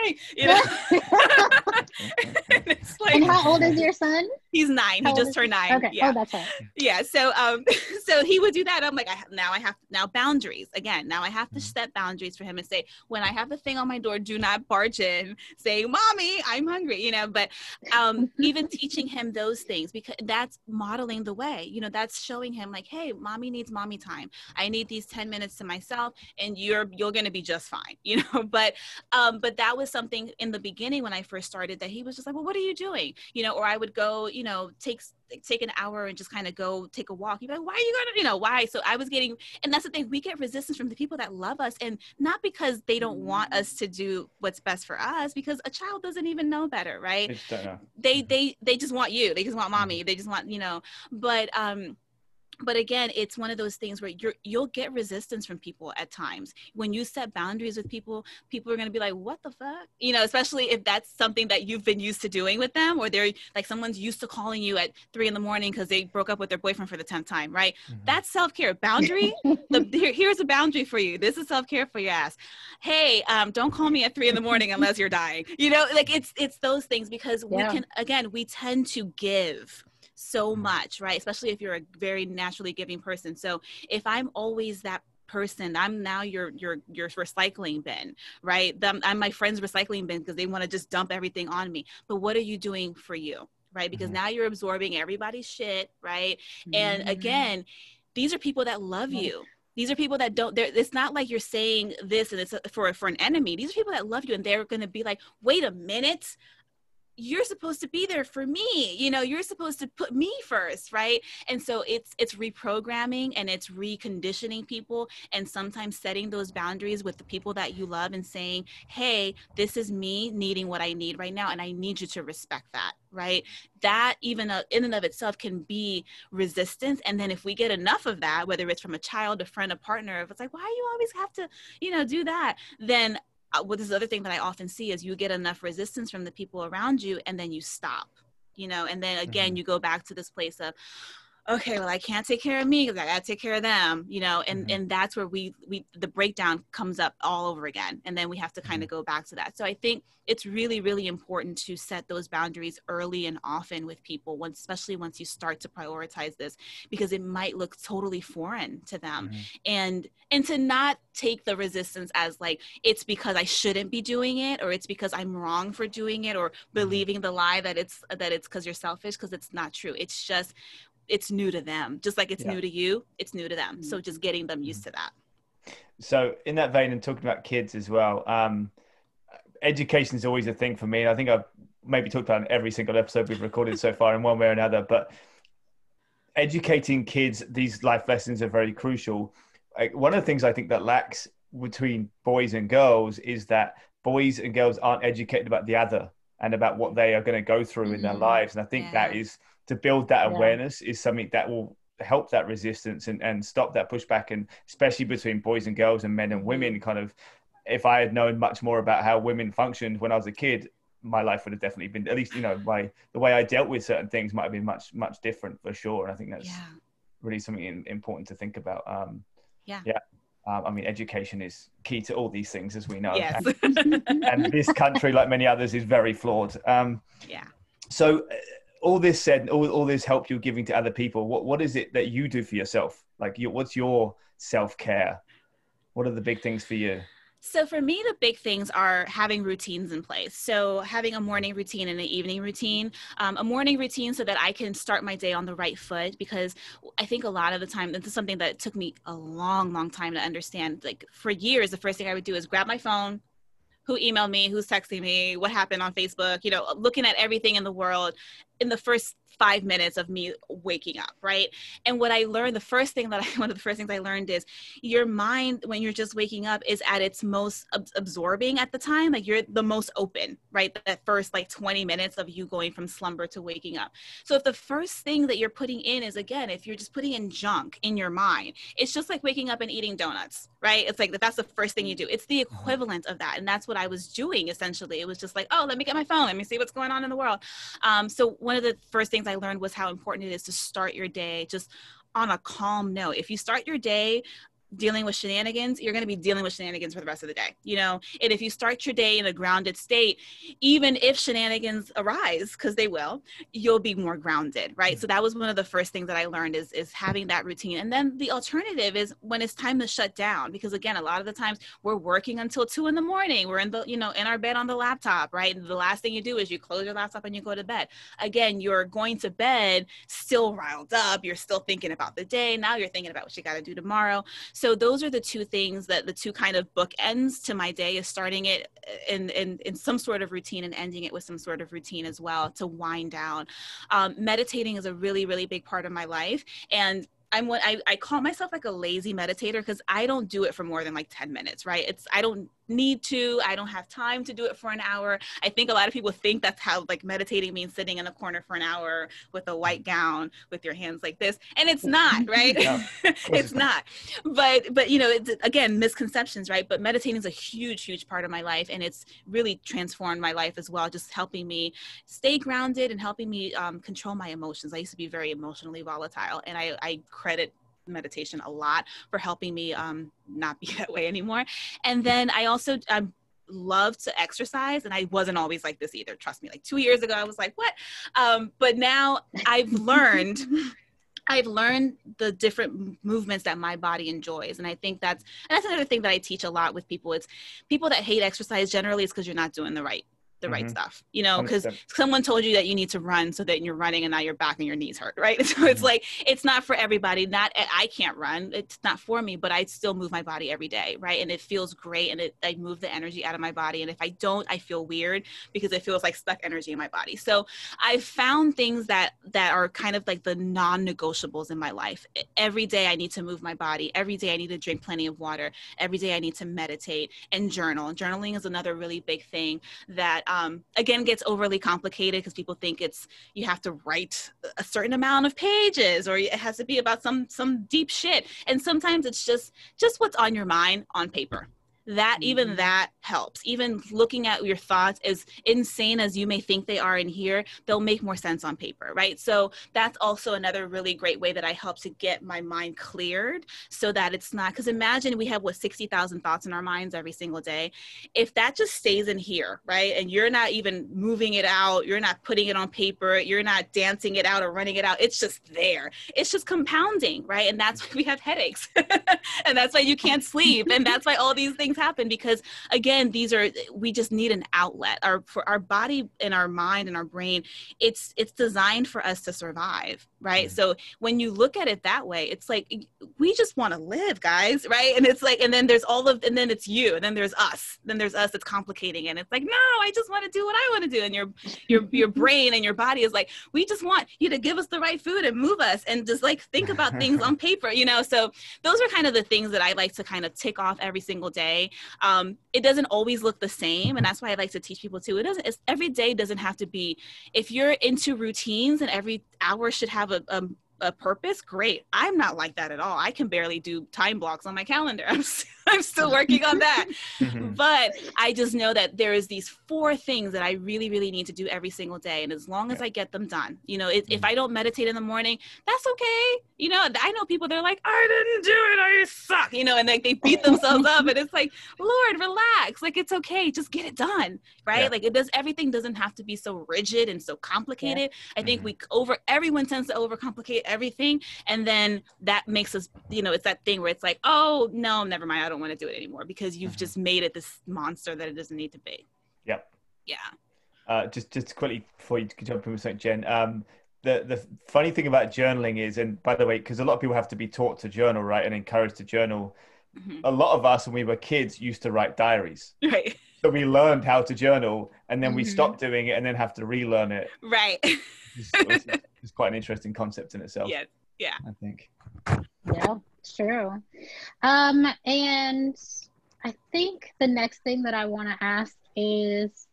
mommy you know? And, like, and how old is your son? He's nine. How he just turned nine. Okay. Yeah. oh that's right. Yeah. So um so he would do that. I'm like I have, now i have now boundaries. Again now i have to set boundaries for him and say when i have the thing on my door do not barge in saying mommy i'm hungry you know? But um even teaching him those those things because that's modeling the way you know? That's showing him like hey mommy needs mommy time. I need these 10 minutes to myself and you're you're going to be just fine you know? But um but that was something in the beginning when i first started that he was just like well what are you doing you know or i would go you know take take an hour and just kind of go take a walk. You'd be like, why are you going to, you know, why? So I was getting, and that's the thing, we get resistance from the people that love us and not because they don't want us to do what's best for us, because a child doesn't even know better, right? They, they, they just want you. They just want mommy. Mm-hmm. They just want, you know, but, um, but again it's one of those things where you're you'll get resistance from people at times. When you set boundaries with people people are going to be like what the fuck? You know especially if that's something that you've been used to doing with them or they're like someone's used to calling you at three in the morning because they broke up with their boyfriend for the 10th time right? Mm-hmm. that's self-care. Boundary the, here, here's a boundary for you. This is self-care for your ass. Hey um, don't call me at three in the morning unless you're dying. You know like it's it's those things because yeah. we can again we tend to give so mm-hmm. much, right? Especially if you're a very naturally giving person. So if I'm always that person i'm now your your your recycling bin right i'm my friend's recycling bin because they want to just dump everything on me but what are you doing for you right because mm-hmm. now you're absorbing everybody's shit right mm-hmm. and again these are people that love you these are people that don't it's not like you're saying this and it's for for an enemy these are people that love you and they're going to be like wait a minute you're supposed to be there for me you know you're supposed to put me first right? And so it's it's reprogramming and it's reconditioning people and sometimes setting those boundaries with the people that you love and saying hey this is me needing what i need right now and i need you to respect that right? That even uh, in and of itself can be resistance. And then if we get enough of that whether it's from a child a friend a partner if it's like why do you always have to you know do that? then what this other thing that I often see is you get enough resistance from the people around you and then you stop, you know, and then again, mm-hmm. you go back to this place of, okay well i can't take care of me because i gotta take care of them you know and mm-hmm. and that's where we we the breakdown comes up all over again and then we have to kind of mm-hmm. go back to that so i think it's really really important to set those boundaries early and often with people once especially once you start to prioritize this because it might look totally foreign to them mm-hmm. and and to not take the resistance as like it's because i shouldn't be doing it or it's because i'm wrong for doing it or mm-hmm. believing the lie that it's that it's because you're selfish because it's not true it's just it's new to them just like it's yeah. new to you it's new to them so mm-hmm. just getting them used mm-hmm. to that so in that vein and talking about kids as well um, education is always a thing for me And i think i've maybe talked about in every single episode we've recorded so far in one way or another but educating kids these life lessons are very crucial one of the things i think that lacks between boys and girls is that boys and girls aren't educated about the other and about what they are going to go through mm-hmm. in their mm-hmm. lives and i think yeah. that is to build that yeah. awareness is something that will help that resistance and, and stop that pushback and especially between boys and girls and men and women mm-hmm. kind of if i had known much more about how women functioned when i was a kid my life would have definitely been at least you know my the way i dealt with certain things might have been much much different for sure and i think that's yeah. really something important to think about um yeah yeah um, I mean, education is key to all these things, as we know. Yes. And, and this country, like many others, is very flawed. Um, yeah. So, all this said, all, all this help you're giving to other people, what, what is it that you do for yourself? Like, what's your self care? What are the big things for you? So for me, the big things are having routines in place. So having a morning routine and an evening routine. Um, a morning routine so that I can start my day on the right foot because I think a lot of the time this is something that took me a long, long time to understand. Like for years, the first thing I would do is grab my phone, who emailed me, who's texting me, what happened on Facebook, you know, looking at everything in the world. In the first five minutes of me waking up, right? And what I learned, the first thing that I, one of the first things I learned is your mind, when you're just waking up, is at its most ab- absorbing at the time. Like you're the most open, right? That first like 20 minutes of you going from slumber to waking up. So if the first thing that you're putting in is, again, if you're just putting in junk in your mind, it's just like waking up and eating donuts, right? It's like that's the first thing you do. It's the uh-huh. equivalent of that. And that's what I was doing essentially. It was just like, oh, let me get my phone. Let me see what's going on in the world. Um, so one of the first things things I learned was how important it is to start your day just on a calm note. If you start your day dealing with shenanigans, you're going to be dealing with shenanigans for the rest of the day, you know? And if you start your day in a grounded state, even if shenanigans arise, because they will, you'll be more grounded, right? Mm. So that was one of the first things that I learned is, is having that routine. And then the alternative is when it's time to shut down, because again, a lot of the times we're working until two in the morning. We're in the, you know, in our bed on the laptop, right? And the last thing you do is you close your laptop and you go to bed. Again, you're going to bed still riled up. You're still thinking about the day. Now you're thinking about what you got to do tomorrow. So so those are the two things that the two kind of bookends to my day is starting it in, in, in some sort of routine and ending it with some sort of routine as well to wind down. Um, meditating is a really, really big part of my life. And I'm what I, I call myself like a lazy meditator because I don't do it for more than like 10 minutes, right? It's I don't need to i don't have time to do it for an hour. I think a lot of people think that's how like meditating means sitting in a corner for an hour with a white gown with your hands like this and it's not right? No, it's not. But but you know it's again misconceptions right? But meditating is a huge huge part of my life and it's really transformed my life as well just helping me stay grounded and helping me um, control my emotions. I used to be very emotionally volatile and i, I credit meditation a lot for helping me um, not be that way anymore. And then I also um, love to exercise, and I wasn't always like this either. Trust me, like two years ago, I was like, what? Um, but now I've learned. I've learned the different movements that my body enjoys. And I think that's and that's another thing that I teach a lot with people. It's people that hate exercise generally is because you're not doing the right the right Mhm. stuff, you know, because someone told you that you need to run so that you're running and now your back and your knees hurt, right? So it's Mhm. like it's not for everybody. Not I can't run. It's not for me, but I still move my body every day, right? And it feels great and it I move the energy out of my body. And if I don't, I feel weird because it feels like stuck energy in my body. So I've found things that that are kind of like the non-negotiables in my life. Every day I need to move my body. Every day I need to drink plenty of water. Every day I need to meditate and journal. And journaling is another really big thing that um, again gets overly complicated because people think it's you have to write a certain amount of pages or it has to be about some some deep shit. And sometimes it's just just what's on your mind on paper that even Mhm. that helps. Even looking at your thoughts as insane as you may think they are in here they'll make more sense on paper right? So that's also another really great way that i help to get my mind cleared so that it's not because imagine we have what 60000 thoughts in our minds every single day. If that just stays in here right and you're not even moving it out you're not putting it on paper you're not dancing it out or running it out it's just there. It's just compounding right? And that's why we have headaches. And that's why you can't sleep. And that's why all these things happen because again these are we just need an outlet our for our body and our mind and our brain it's it's designed for us to survive right Mhm. so when you look at it that way it's like we just want to live guys right and it's like and then there's all of and then it's you and then there's us then there's us that's complicating and it's like no i just want to do what i want to do and your your your brain and your body is like we just want you to give us the right food and move us and just like think about things on paper you know so those are kind of the things that I like to kind of tick off every single day. Um, it doesn't always look the same, and that's why I like to teach people too. It doesn't. It's, every day doesn't have to be. If you're into routines and every hour should have a, a a purpose, great. I'm not like that at all. I can barely do time blocks on my calendar. I'm I'm still working on that. Mhm. But I just know that there is these four things that I really, really need to do every single day. And as long as I get them done, you know, if, if Mhm. I don't meditate in the morning, that's okay. You know, I know people, they're like, I didn't do it. I suck, you know, and like they beat themselves up. And it's like, Lord, relax. Like, it's okay. Just get it done. Right. Yeah. Like it does, everything doesn't have to be so rigid and so complicated. I think Mhm. we over, everyone tends to overcomplicate everything. And then that makes us, you know, it's that thing where it's like, oh, no, never mind. I don't want to do it anymore because you've Mhm. just made it this monster that it doesn't need to be. Yep. Yeah. Uh, just just quickly before you jump in with something, Jen. Um, the the funny thing about journaling is, and by the way, because a lot of people have to be taught to journal, right, and encouraged to journal. Mhm. A lot of us, when we were kids, used to write diaries. Right. So we learned how to journal, and then we Mhm. stopped doing it, and then have to relearn it. Right. It's, it's, it's quite an interesting concept in itself. yeah. Yeah. I think. Yeah, it's true. Um, and I think the next thing that I want to ask is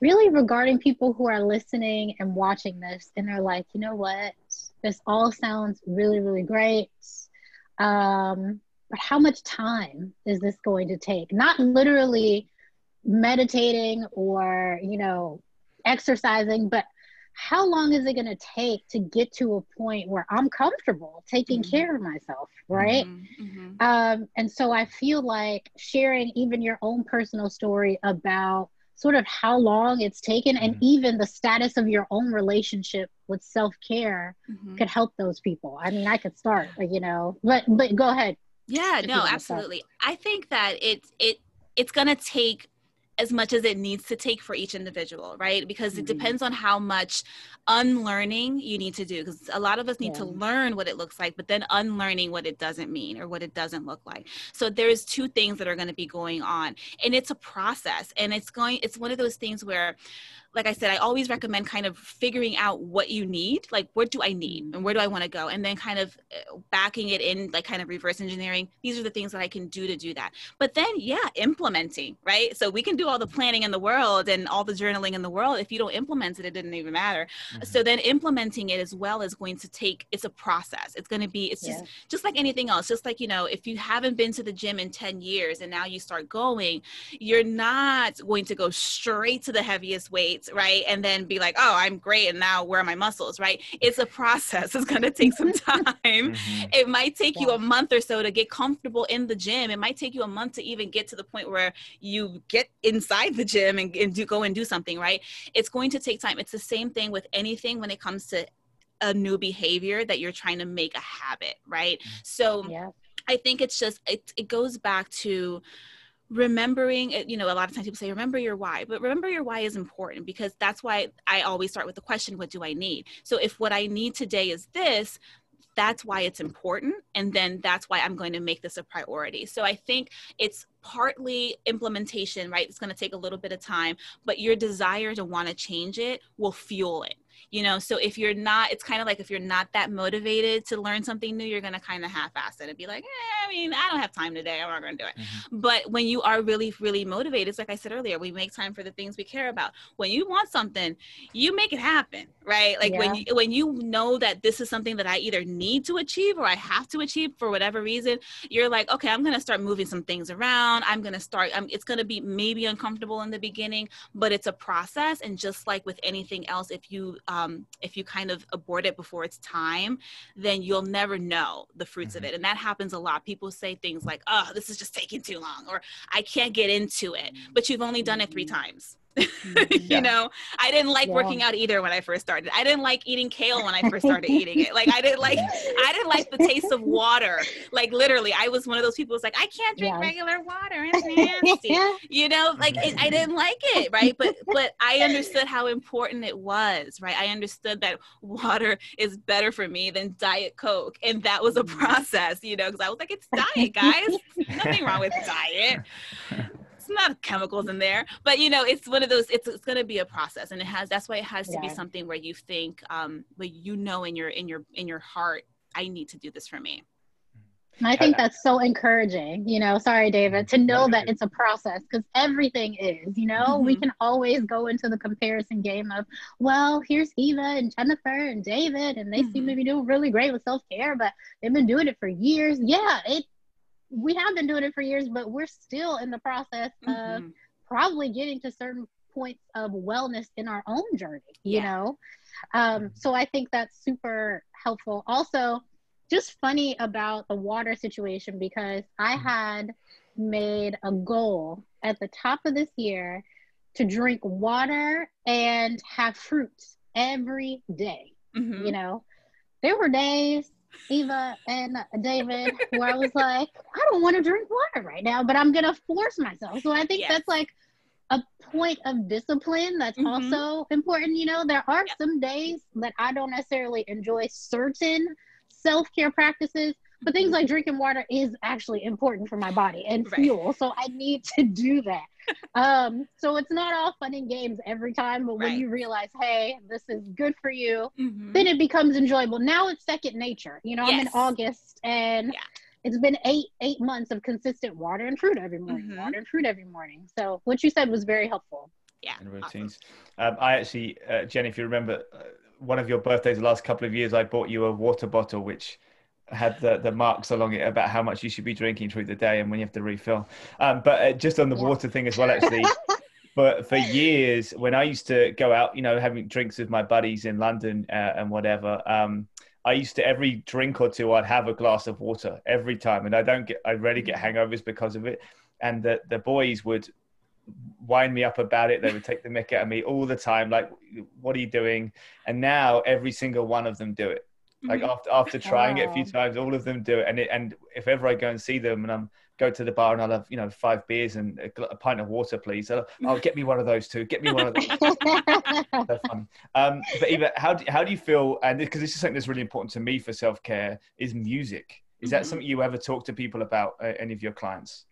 really regarding people who are listening and watching this, and they're like, you know what, this all sounds really, really great. Um, but how much time is this going to take? Not literally meditating or, you know, exercising, but how long is it going to take to get to a point where I'm comfortable taking Mhm. care of myself, right? Mhm. Um, and so I feel like sharing even your own personal story about sort of how long it's taken and Mhm. even the status of your own relationship with self care Mhm. could help those people. I mean, I could start, you know, but but go ahead. Yeah, no, absolutely. I think that it's it it's gonna take as much as it needs to take for each individual, right? Because it Mhm. depends on how much unlearning you need to do. Because a lot of us need to learn what it looks like, but then unlearning what it doesn't mean or what it doesn't look like. So there's two things that are going to be going on, and it's a process. And it's going. It's one of those things where like I said, I always recommend kind of figuring out what you need, like what do I need and where do I want to go, and then kind of uh, backing it in, like kind of reverse engineering. These are the things that I can do to do that. But then, yeah, implementing, right? So we can do all the planning in the world and all the journaling in the world. If you don't implement it, it didn't even matter. Mm-hmm. So then implementing it as well is going to take. It's a process. It's going to be. It's yeah. just just like anything else. Just like you know, if you haven't been to the gym in ten years and now you start going, you're not going to go straight to the heaviest weights, right? And then be like, oh, I'm great. And now where are my muscles, right? It's a process. It's going to take some time. mm-hmm. It might take yeah. you a month or so to get comfortable in the gym. It might take you a month to even get to the point where you get inside the gym and, and do go and do something, right? It's going to take time. It's the same thing with anything when it comes to a new behavior that you're trying to make a habit, right? Mm-hmm. So yeah. I think it's just it, it goes back to remembering you know a lot of times people say remember your why but remember your why is important because that's why i always start with the question what do i need? So if what i need today is this that's why it's important and then that's why i'm going to make this a priority. So i think it's partly implementation right? It's going to take a little bit of time but your desire to want to change it will fuel it you know? So if you're not it's kind of like if you're not that motivated to learn something new you're going to kind of half-ass it and be like eh, i mean i don't have time today. I'm not going to do it. Mm-hmm. but when you are really really motivated it's like i said earlier we make time for the things we care about. When you want something you make it happen right? Like yeah. when you when you know that this is something that i either need to achieve or i have to achieve for whatever reason you're like okay i'm going to start moving some things around. I'm going to start I'm, it's going to be maybe uncomfortable in the beginning but it's a process and just like with anything else if you um, if you kind of abort it before it's time, then you'll never know the fruits mm-hmm. of it. And that happens a lot. People say things like, oh, this is just taking too long, or I can't get into it, but you've only done it three mm-hmm. times. you know, I didn't like yeah. working out either when I first started. I didn't like eating kale when I first started eating it. Like I didn't like I didn't like the taste of water. Like literally, I was one of those people who's like, I can't drink yeah. regular water. It's nasty. you know, like it, I didn't like it, right? But but I understood how important it was, right? I understood that water is better for me than Diet Coke. And that was a mm. process, you know, because I was like, it's diet, guys. Nothing wrong with diet it's not chemicals in there but you know it's one of those it's, it's going to be a process and it has that's why it has yeah. to be something where you think um where you know in your in your in your heart i need to do this for me I think that's so encouraging, you know. Sorry, David, to know that it's a process because everything is, you know, mm-hmm. we can always go into the comparison game of, well, here's Eva and Jennifer and David, and they mm-hmm. seem to be doing really great with self care, but they've been doing it for years. Yeah, it we have been doing it for years, but we're still in the process mm-hmm. of probably getting to certain points of wellness in our own journey, you know? Um, so I think that's super helpful. Also, just funny about the water situation because I mm-hmm. had made a goal at the top of this year to drink water and have fruits every day. Mm-hmm. You know, there were days Eva and David, where I was like, I don't want to drink water right now, but I'm gonna force myself. So I think yes. that's like a point of discipline that's mm-hmm. also important. You know, there are yep. some days that I don't necessarily enjoy certain self care practices, but things like drinking water is actually important for my body and right. fuel. So I need to do that um, so it's not all fun and games every time, but right. when you realize, hey, this is good for you, mm-hmm. then it becomes enjoyable. Now it's second nature. You know, yes. I'm in August and yeah. it's been eight eight months of consistent water and fruit every morning, mm-hmm. water and fruit every morning. So what you said was very helpful. Yeah, and routines. Awesome. Um, I actually, uh, Jen, if you remember, uh, one of your birthdays the last couple of years, I bought you a water bottle, which had the, the marks along it about how much you should be drinking through the day and when you have to refill. Um, but uh, just on the yeah. water thing as well, actually, but for years, when I used to go out, you know, having drinks with my buddies in London uh, and whatever, um, I used to every drink or two, I'd have a glass of water every time. And I don't get, I rarely get hangovers because of it. And the, the boys would wind me up about it. They would take the mick out of me all the time. Like, what are you doing? And now every single one of them do it like mm-hmm. after after trying wow. it a few times, all of them do it. And it, and if ever I go and see them and I'm go to the bar and I'll have you know five beers and a, a pint of water, please. I'll, oh, get me one of those too. Get me one of those. so fun. Um, but Eva, how do how do you feel? And because this is something that's really important to me for self care is music. Is that mm-hmm. something you ever talk to people about, uh, any of your clients?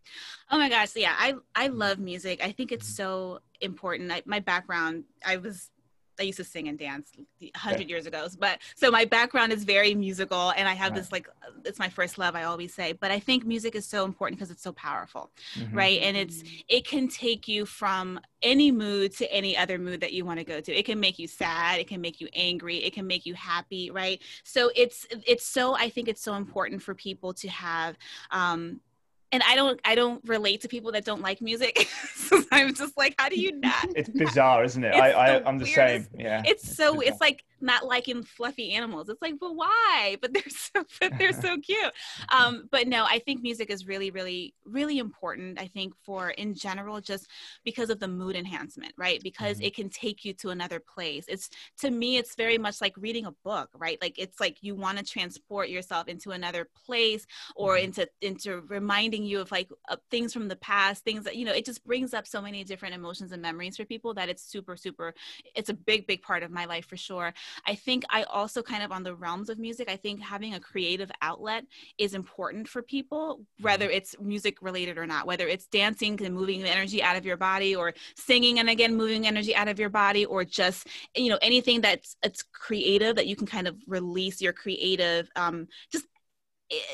Oh my gosh, yeah, I I love music. I think it's mm-hmm. so important. I, my background, I was I used to sing and dance hundred years ago. But so my background is very musical, and I have right. this like it's my first love. I always say, but I think music is so important because it's so powerful, mm-hmm. right? And it's it can take you from any mood to any other mood that you want to go to. It can make you sad, it can make you angry, it can make you happy, right? So it's it's so I think it's so important for people to have um, and I don't I don't relate to people that don't like music. so I'm just like, how do you not? It's bizarre, isn't it? I, I I'm the same. Yeah. It's so it's, it's like not liking fluffy animals. It's like, but why? But they're so but they're so cute. Um, but no, I think music is really, really, really important. I think for in general, just because of the mood enhancement, right? Because mm-hmm. it can take you to another place. It's to me, it's very much like reading a book, right? Like it's like you want to transport yourself into another place or mm-hmm. into into reminding you of like uh, things from the past, things that you know. It just brings up so many different emotions and memories for people that it's super, super. It's a big, big part of my life for sure. I think I also kind of on the realms of music, I think having a creative outlet is important for people, whether mm-hmm. it's music related or not, whether it's dancing and moving the energy out of your body or singing and again moving energy out of your body or just, you know, anything that's it's creative that you can kind of release your creative um, just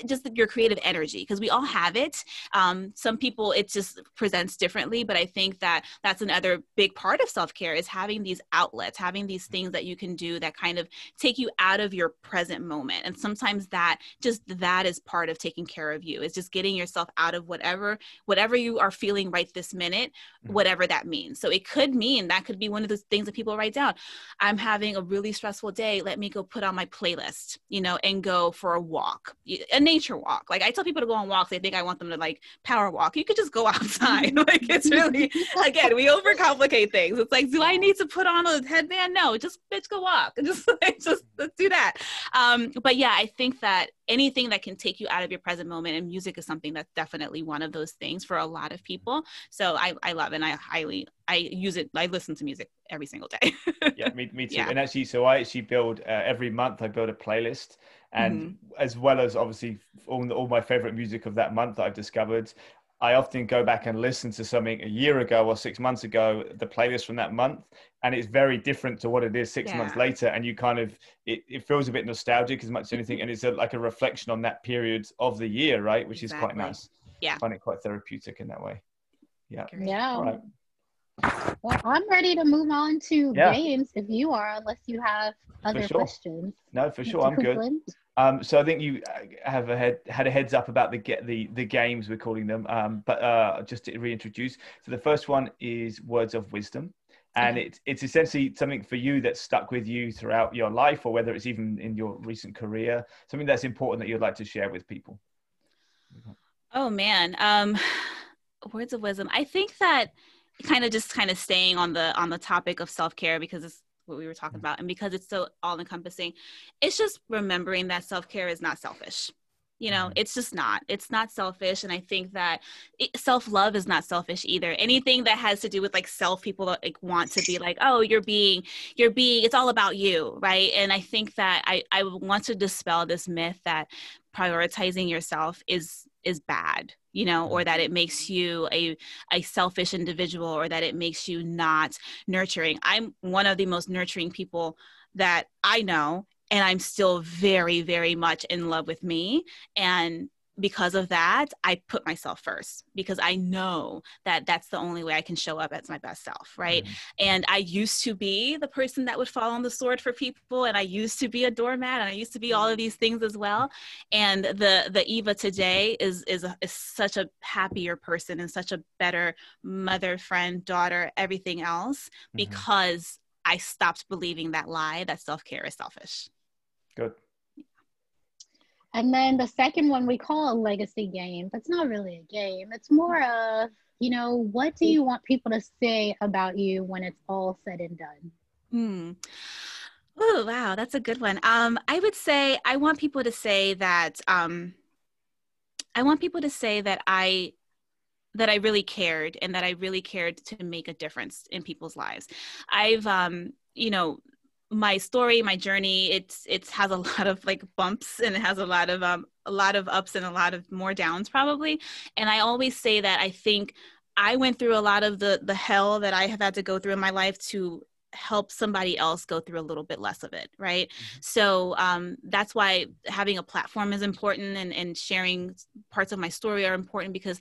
just your creative energy because we all have it. Um, some people it just presents differently but i think that that's another big part of self-care is having these outlets having these things that you can do that kind of take you out of your present moment. And sometimes that just that is part of taking care of you is just getting yourself out of whatever whatever you are feeling right this minute mm-hmm. whatever that means. So it could mean that could be one of those things that people write down. I'm having a really stressful day. Let me go put on my playlist you know and go for a walk a nature walk. Like I tell people to go on walks, they think I want them to like power walk. You could just go outside. like it's really again, we overcomplicate things. It's like, do I need to put on a headband? No, just bitch go walk. Just like just let's do that. Um, but yeah, I think that anything that can take you out of your present moment and music is something that's definitely one of those things for a lot of people. So I, I love and I highly I use it. I listen to music every single day. yeah, me, me too. Yeah. And actually, so I actually build uh, every month. I build a playlist, and mm-hmm. as well as obviously all, all my favorite music of that month that I've discovered. I often go back and listen to something a year ago or six months ago, the playlist from that month, and it's very different to what it is six yeah. months later. And you kind of, it, it feels a bit nostalgic as much as anything. And it's a, like a reflection on that period of the year, right? Which exactly. is quite nice. Yeah. I find it quite therapeutic in that way. Yeah. Yeah. Right. Well, I'm ready to move on to yeah. games if you are, unless you have other sure. questions. No, for sure, I'm good. Um, so I think you uh, have a head, had a heads up about the get the the games we're calling them. Um, but uh, just to reintroduce, so the first one is words of wisdom, and mm-hmm. it's it's essentially something for you that's stuck with you throughout your life, or whether it's even in your recent career, something that's important that you'd like to share with people. Oh man, um, words of wisdom. I think that kind of just kind of staying on the on the topic of self-care because it's what we were talking mm-hmm. about. And because it's so all encompassing it's just remembering that self-care is not selfish. You know mm-hmm. it's just not. It's not selfish. And i think that it, self-love is not selfish either. Anything that has to do with like self people like want to be like oh you're being you're being it's all about you right? And i think that i i want to dispel this myth that prioritizing yourself is is bad you know or that it makes mm-hmm. you a, a selfish individual or that it makes you not nurturing. I'm one of the most nurturing people that i know and i'm still very very much in love with me. And because of that, I put myself first because I know that that's the only way I can show up as my best self, right? Mm-hmm. And I used to be the person that would fall on the sword for people, and I used to be a doormat, and I used to be all of these things as well. And the the Eva today is is a, is such a happier person and such a better mother, friend, daughter, everything else mm-hmm. because I stopped believing that lie that self care is selfish. Good. And then the second one we call a legacy game, but it's not really a game. It's more of, you know, what do you want people to say about you when it's all said and done? Hmm. Oh, wow, that's a good one. Um, I would say I want people to say that um, I want people to say that I that I really cared and that I really cared to make a difference in people's lives. I've um, you know, my story my journey it's it's has a lot of like bumps and it has a lot of um a lot of ups and a lot of more downs probably and i always say that i think i went through a lot of the the hell that i have had to go through in my life to help somebody else go through a little bit less of it right mm-hmm. so um, that's why having a platform is important and, and sharing parts of my story are important because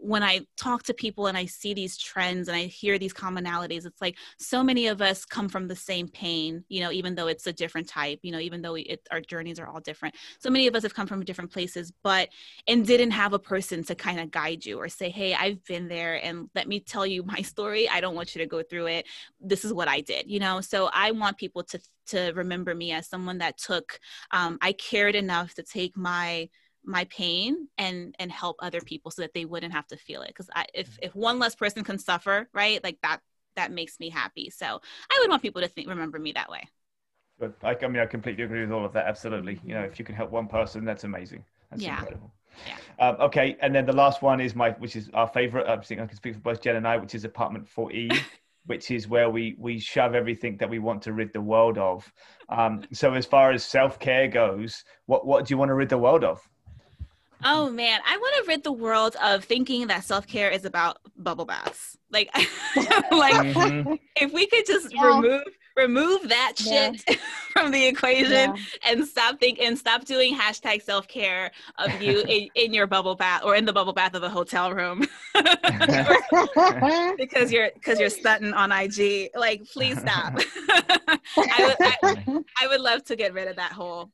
when I talk to people and I see these trends and I hear these commonalities, it's like so many of us come from the same pain, you know, even though it's a different type, you know, even though it, our journeys are all different. So many of us have come from different places, but, and didn't have a person to kind of guide you or say, hey, I've been there and let me tell you my story. I don't want you to go through it. This is what I did, you know? So I want people to, to remember me as someone that took, um, I cared enough to take my, my pain and and help other people so that they wouldn't have to feel it because if mm-hmm. if one less person can suffer right like that that makes me happy so i would want people to think remember me that way but I, I mean i completely agree with all of that absolutely you know if you can help one person that's amazing that's yeah. incredible yeah. Um, okay, and then the last one is my, which is our favorite. I think I can speak for both Jen and I, which is apartment 4E, which is where we we shove everything that we want to rid the world of. Um, so as far as self care goes, what what do you want to rid the world of? Oh man, I want to rid the world of thinking that self care is about bubble baths. Like, like mm-hmm. if we could just yeah. remove remove that shit yeah. from the equation yeah. and stop thinking and stop doing hashtag self care of you in, in, your bubble bath or in the bubble bath of a hotel room because you're because you're stunting on IG. Like, please stop. I, would, I, I would love to get rid of that whole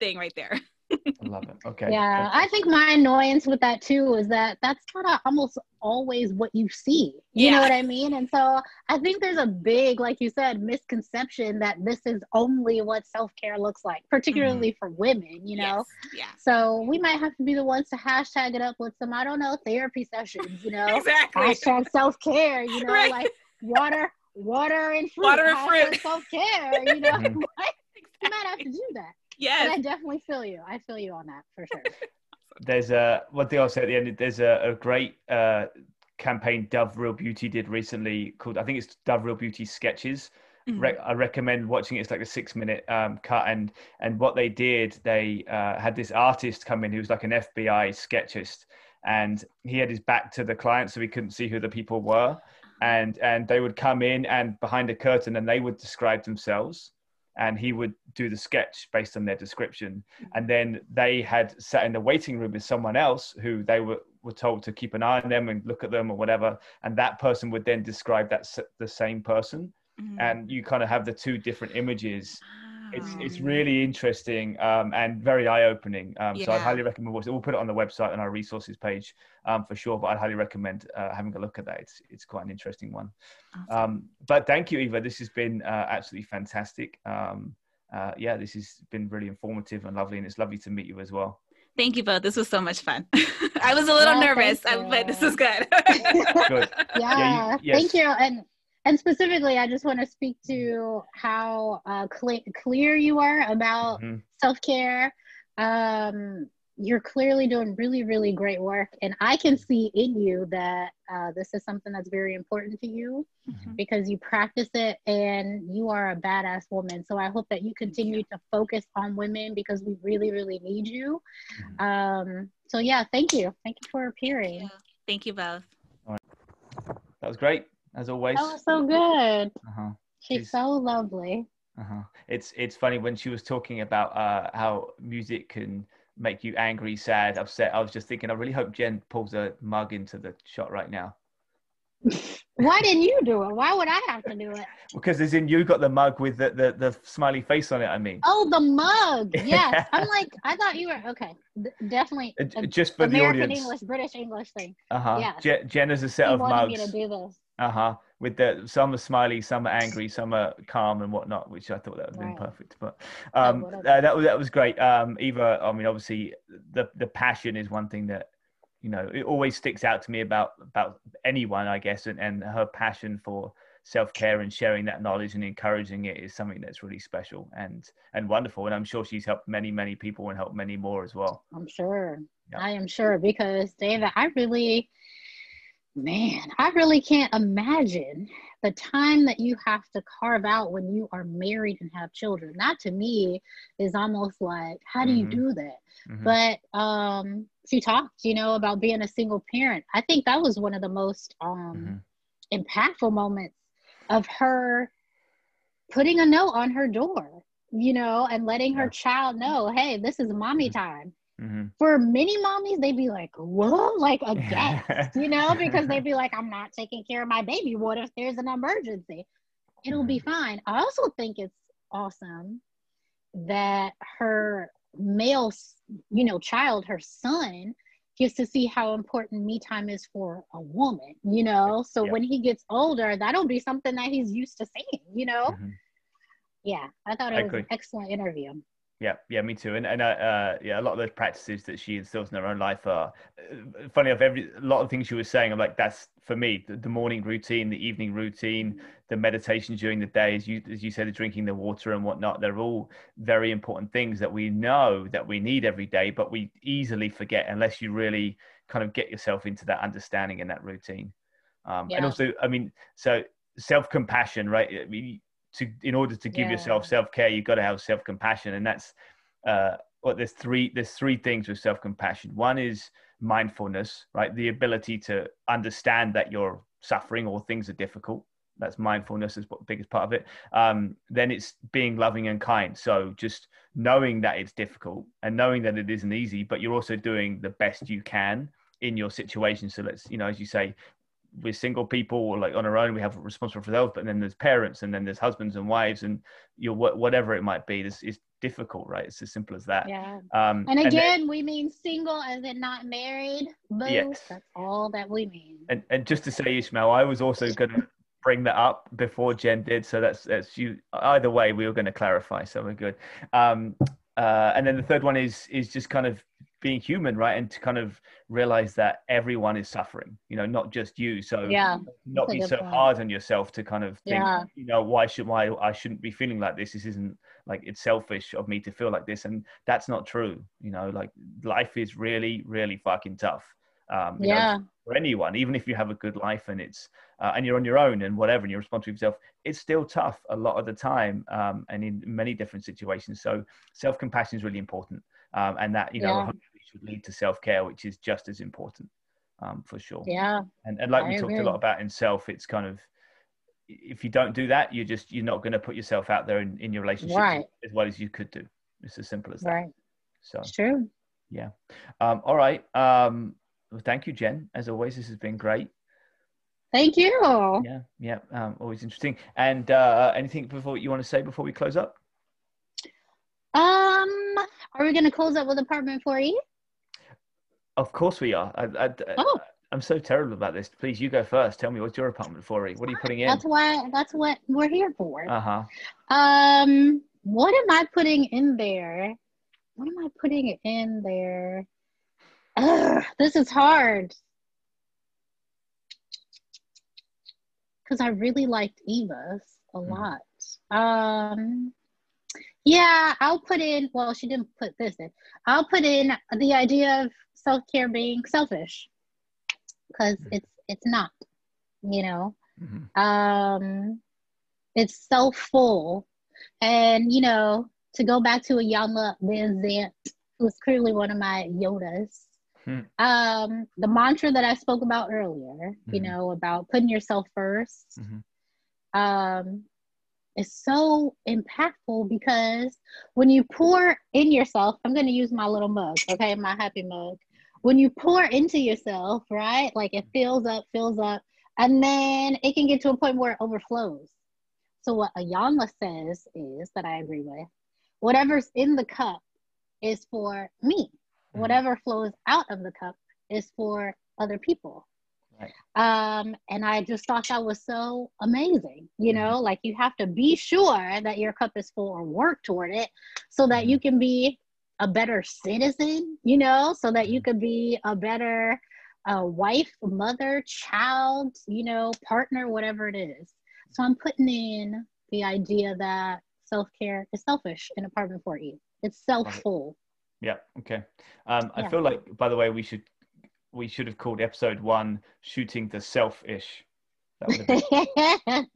thing right there. I love it. Okay. Yeah, I think my annoyance with that too is that that's kind of almost always what you see. You yeah. know what I mean? And so I think there's a big, like you said, misconception that this is only what self care looks like, particularly mm-hmm. for women. You know? Yes. Yeah. So we might have to be the ones to hashtag it up with some, I don't know, therapy sessions. You know? exactly. Hashtag self care. You know, right. like water, water and fruit. Water and fruit. Self care. You know? Mm-hmm. you might have to do that. Yes. But I definitely feel you. I feel you on that for sure. there's a one thing I'll say at the end. There's a, a great uh, campaign Dove Real Beauty did recently called I think it's Dove Real Beauty Sketches. Mm-hmm. Re- I recommend watching it. It's like a six minute um, cut, and and what they did, they uh, had this artist come in who was like an FBI sketchist, and he had his back to the client, so he couldn't see who the people were, and and they would come in and behind a curtain, and they would describe themselves and he would do the sketch based on their description. And then they had sat in the waiting room with someone else who they were, were told to keep an eye on them and look at them or whatever. And that person would then describe that the same person. Mm-hmm. And you kind of have the two different images it's it's really interesting um, and very eye opening. Um, yeah. So I highly recommend watching. We'll put it on the website on our resources page um, for sure. But I'd highly recommend uh, having a look at that. It's it's quite an interesting one. Awesome. Um, but thank you, Eva. This has been uh, absolutely fantastic. Um, uh, yeah, this has been really informative and lovely, and it's lovely to meet you as well. Thank you both. This was so much fun. I was a little nervous, but this is good. good. Yeah. yeah you, yes. Thank you. And and specifically, I just want to speak to how uh, cl- clear you are about mm-hmm. self care. Um, you're clearly doing really, really great work, and I can see in you that uh, this is something that's very important to you mm-hmm. because you practice it, and you are a badass woman. So I hope that you continue to focus on women because we really, really need you. Mm-hmm. Um, so yeah, thank you, thank you for appearing. Thank you, thank you both. That was great as always. That was so good. Uh-huh. She's, She's so lovely. Uh-huh. It's it's funny when she was talking about uh, how music can make you angry, sad, upset. I was just thinking, I really hope Jen pulls a mug into the shot right now. Why didn't you do it? Why would I have to do it? Because as in you got the mug with the, the, the smiley face on it, I mean. Oh, the mug. Yes. I'm like, I thought you were, okay. D- definitely. A, Just for American the audience. English, British English thing. Uh-huh. Yeah. Je- Jen has a set he of mugs. me to do this. Uh-huh. With the, some are smiley, some are angry, some are calm and whatnot, which I thought that would have been right. perfect. But um, uh, that was, that was great. Um, Eva, I mean, obviously the, the passion is one thing that you know it always sticks out to me about about anyone i guess and, and her passion for self-care and sharing that knowledge and encouraging it is something that's really special and and wonderful and i'm sure she's helped many many people and helped many more as well i'm sure i am sure because david i really Man, I really can't imagine the time that you have to carve out when you are married and have children. That to me is almost like, how do Mhm. you do that? Mhm. But um, she talked, you know, about being a single parent. I think that was one of the most um, Mhm. impactful moments of her putting a note on her door, you know, and letting Yeah. her child know, hey, this is mommy time. Mhm. For many mommies, they'd be like, whoa, like aghast, you know, because they'd be like, I'm not taking care of my baby. What if there's an emergency? It'll be fine. I also think it's awesome that her male, you know, child, her son, gets to see how important me time is for a woman, you know. So Yeah. when he gets older, that'll be something that he's used to seeing, you know. Mhm. Yeah, I thought it was an excellent interview. Yeah, yeah, me too. And and uh, uh, yeah, a lot of those practices that she instills in her own life are uh, funny. Of every a lot of things she was saying, I'm like, that's for me the, the morning routine, the evening routine, the meditation during the day, as you as you said, the drinking the water and whatnot. They're all very important things that we know that we need every day, but we easily forget unless you really kind of get yourself into that understanding and that routine. Um, And also, I mean, so self compassion, right? I mean, to in order to give Yeah. yourself self care, you've got to have self compassion, and that's uh, what there's three there's three things with self compassion. One is mindfulness, right? The ability to understand that you're suffering or things are difficult. That's mindfulness is what the biggest part of it. Um, then it's being loving and kind. So just knowing that it's difficult and knowing that it isn't easy, but you're also doing the best you can in your situation. So let's, you know, as you say, we're single people or like on our own, we have responsible for those, but then there's parents and then there's husbands and wives and your whatever it might be. This is difficult, right? It's as simple as that. Yeah. Um, And then- again, we mean single as in not married. Boo. Yes. That's all that we mean. and, and just to say, Ishmael, I was also going to bring that up before Jen did. So that's that's you. Either way, we were going to clarify. So we're good. Um, uh, and then the third one is is just kind of being human, right? And to kind of realize that everyone is suffering. You know, not just you. So Yeah. not be so point. hard on yourself to kind of think, Yeah. you know, why should why I shouldn't be feeling like this. This isn't like it's selfish of me to feel like this, and that's not true. You know, like life is really, really fucking tough. Um, you know, Yeah. for anyone, even if you have a good life and it's uh, and you're on your own and whatever, and you're responsible for yourself, it's still tough a lot of the time, um, and in many different situations. So self compassion is really important, um, and that you know Yeah. Should lead to self care, which is just as important, um, for sure. Yeah. And and like I we talked a lot about in self, it's kind of if you don't do that, you're just you're not going to put yourself out there in, in your relationship Right. as well as you could do. It's as simple as that. Right. So It's true. um, all right. Um, well, thank you, Jen. As always, this has been great. Thank you. Yeah, yeah. Um, always interesting. And uh, anything before you want to say before we close up? Um, are we gonna close up with apartment 4E? Of course we are. I, I, Oh. I'm so terrible about this. Please, you go first. Tell me what's your apartment for? What are you putting in? That's why. That's what we're here for. Uh huh. Um, what am I putting in there? What am I putting in there? Ugh, this is hard. Because I really liked Eva's a Mhm. lot. Um, yeah, I'll put in. Well, she didn't put this in. I'll put in the idea of self care being selfish, because Mhm. it's it's not. You know, hmm um it's so full and you know to go back to Iyanla Vanzant who's clearly one of my yodas Hmm. um the mantra that i spoke about earlier you Mhm. know about putting yourself 1st Mhm. um is so impactful because when you pour in yourself i'm going to use my little mug okay my happy mug when you pour into yourself right like it fills up fills up and then it can get to a point where it overflows. So what Iyanla says is that i agree with whatever's in the cup is for me. Mhm. whatever flows out of the cup is for other people. Right. um and i just thought that was so amazing you know like you have to be sure that your cup is full or work toward it so that you can be a better citizen you know so that you could be a better uh, wife mother child you know partner whatever it is so i'm putting in the idea that self-care is selfish in apartment 4e it's self-full Yeah. Okay. Um, I Yeah. feel like, by the way, we should we should have called episode one "Shooting the Selfish." That would have been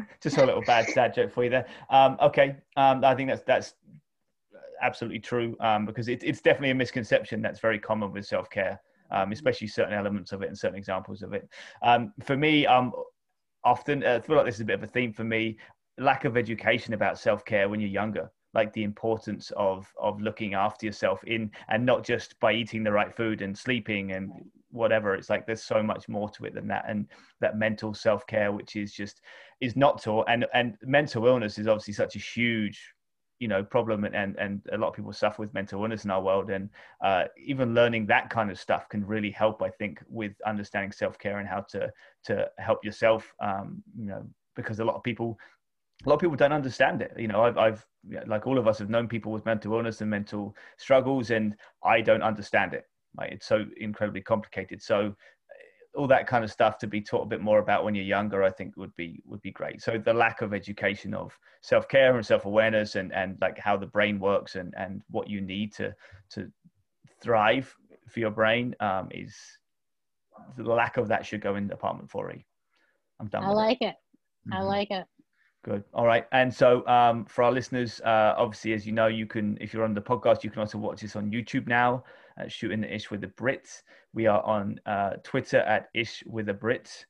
just a little bad dad joke for you there. Um, okay, um, I think that's that's absolutely true um, because it, it's definitely a misconception that's very common with self care, um, especially certain elements of it and certain examples of it. Um, for me, um, often uh, I feel like this is a bit of a theme for me: lack of education about self care when you're younger like the importance of of looking after yourself in and not just by eating the right food and sleeping and whatever. It's like there's so much more to it than that and that mental self-care which is just is not taught and and mental illness is obviously such a huge you know problem and and a lot of people suffer with mental illness in our world and uh, even learning that kind of stuff can really help i think with understanding self-care and how to to help yourself um, you know because a lot of people a lot of people don't understand it. You know, I've, I've, like all of us have known people with mental illness and mental struggles, and I don't understand it. Like, it's so incredibly complicated. So, all that kind of stuff to be taught a bit more about when you're younger, I think would be would be great. So the lack of education of self care and self awareness and and like how the brain works and and what you need to to thrive for your brain um, is the lack of that should go in Apartment 4E. I'm done. I like it. it. Mm-hmm. I like it. Good. All right. And so um, for our listeners, uh, obviously, as you know, you can, if you're on the podcast, you can also watch this on YouTube now, uh, Shooting the Ish with the Brits. We are on uh, Twitter at Ish with the Brits.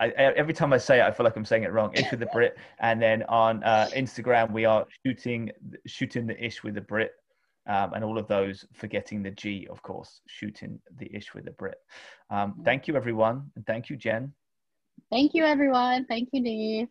I, every time I say it, I feel like I'm saying it wrong. Ish with the Brit. And then on uh, Instagram, we are shooting shooting the Ish with the Brit. Um, and all of those, forgetting the G, of course, shooting the Ish with the Brit. Um, thank you, everyone. And thank you, Jen. Thank you, everyone. Thank you, Dave.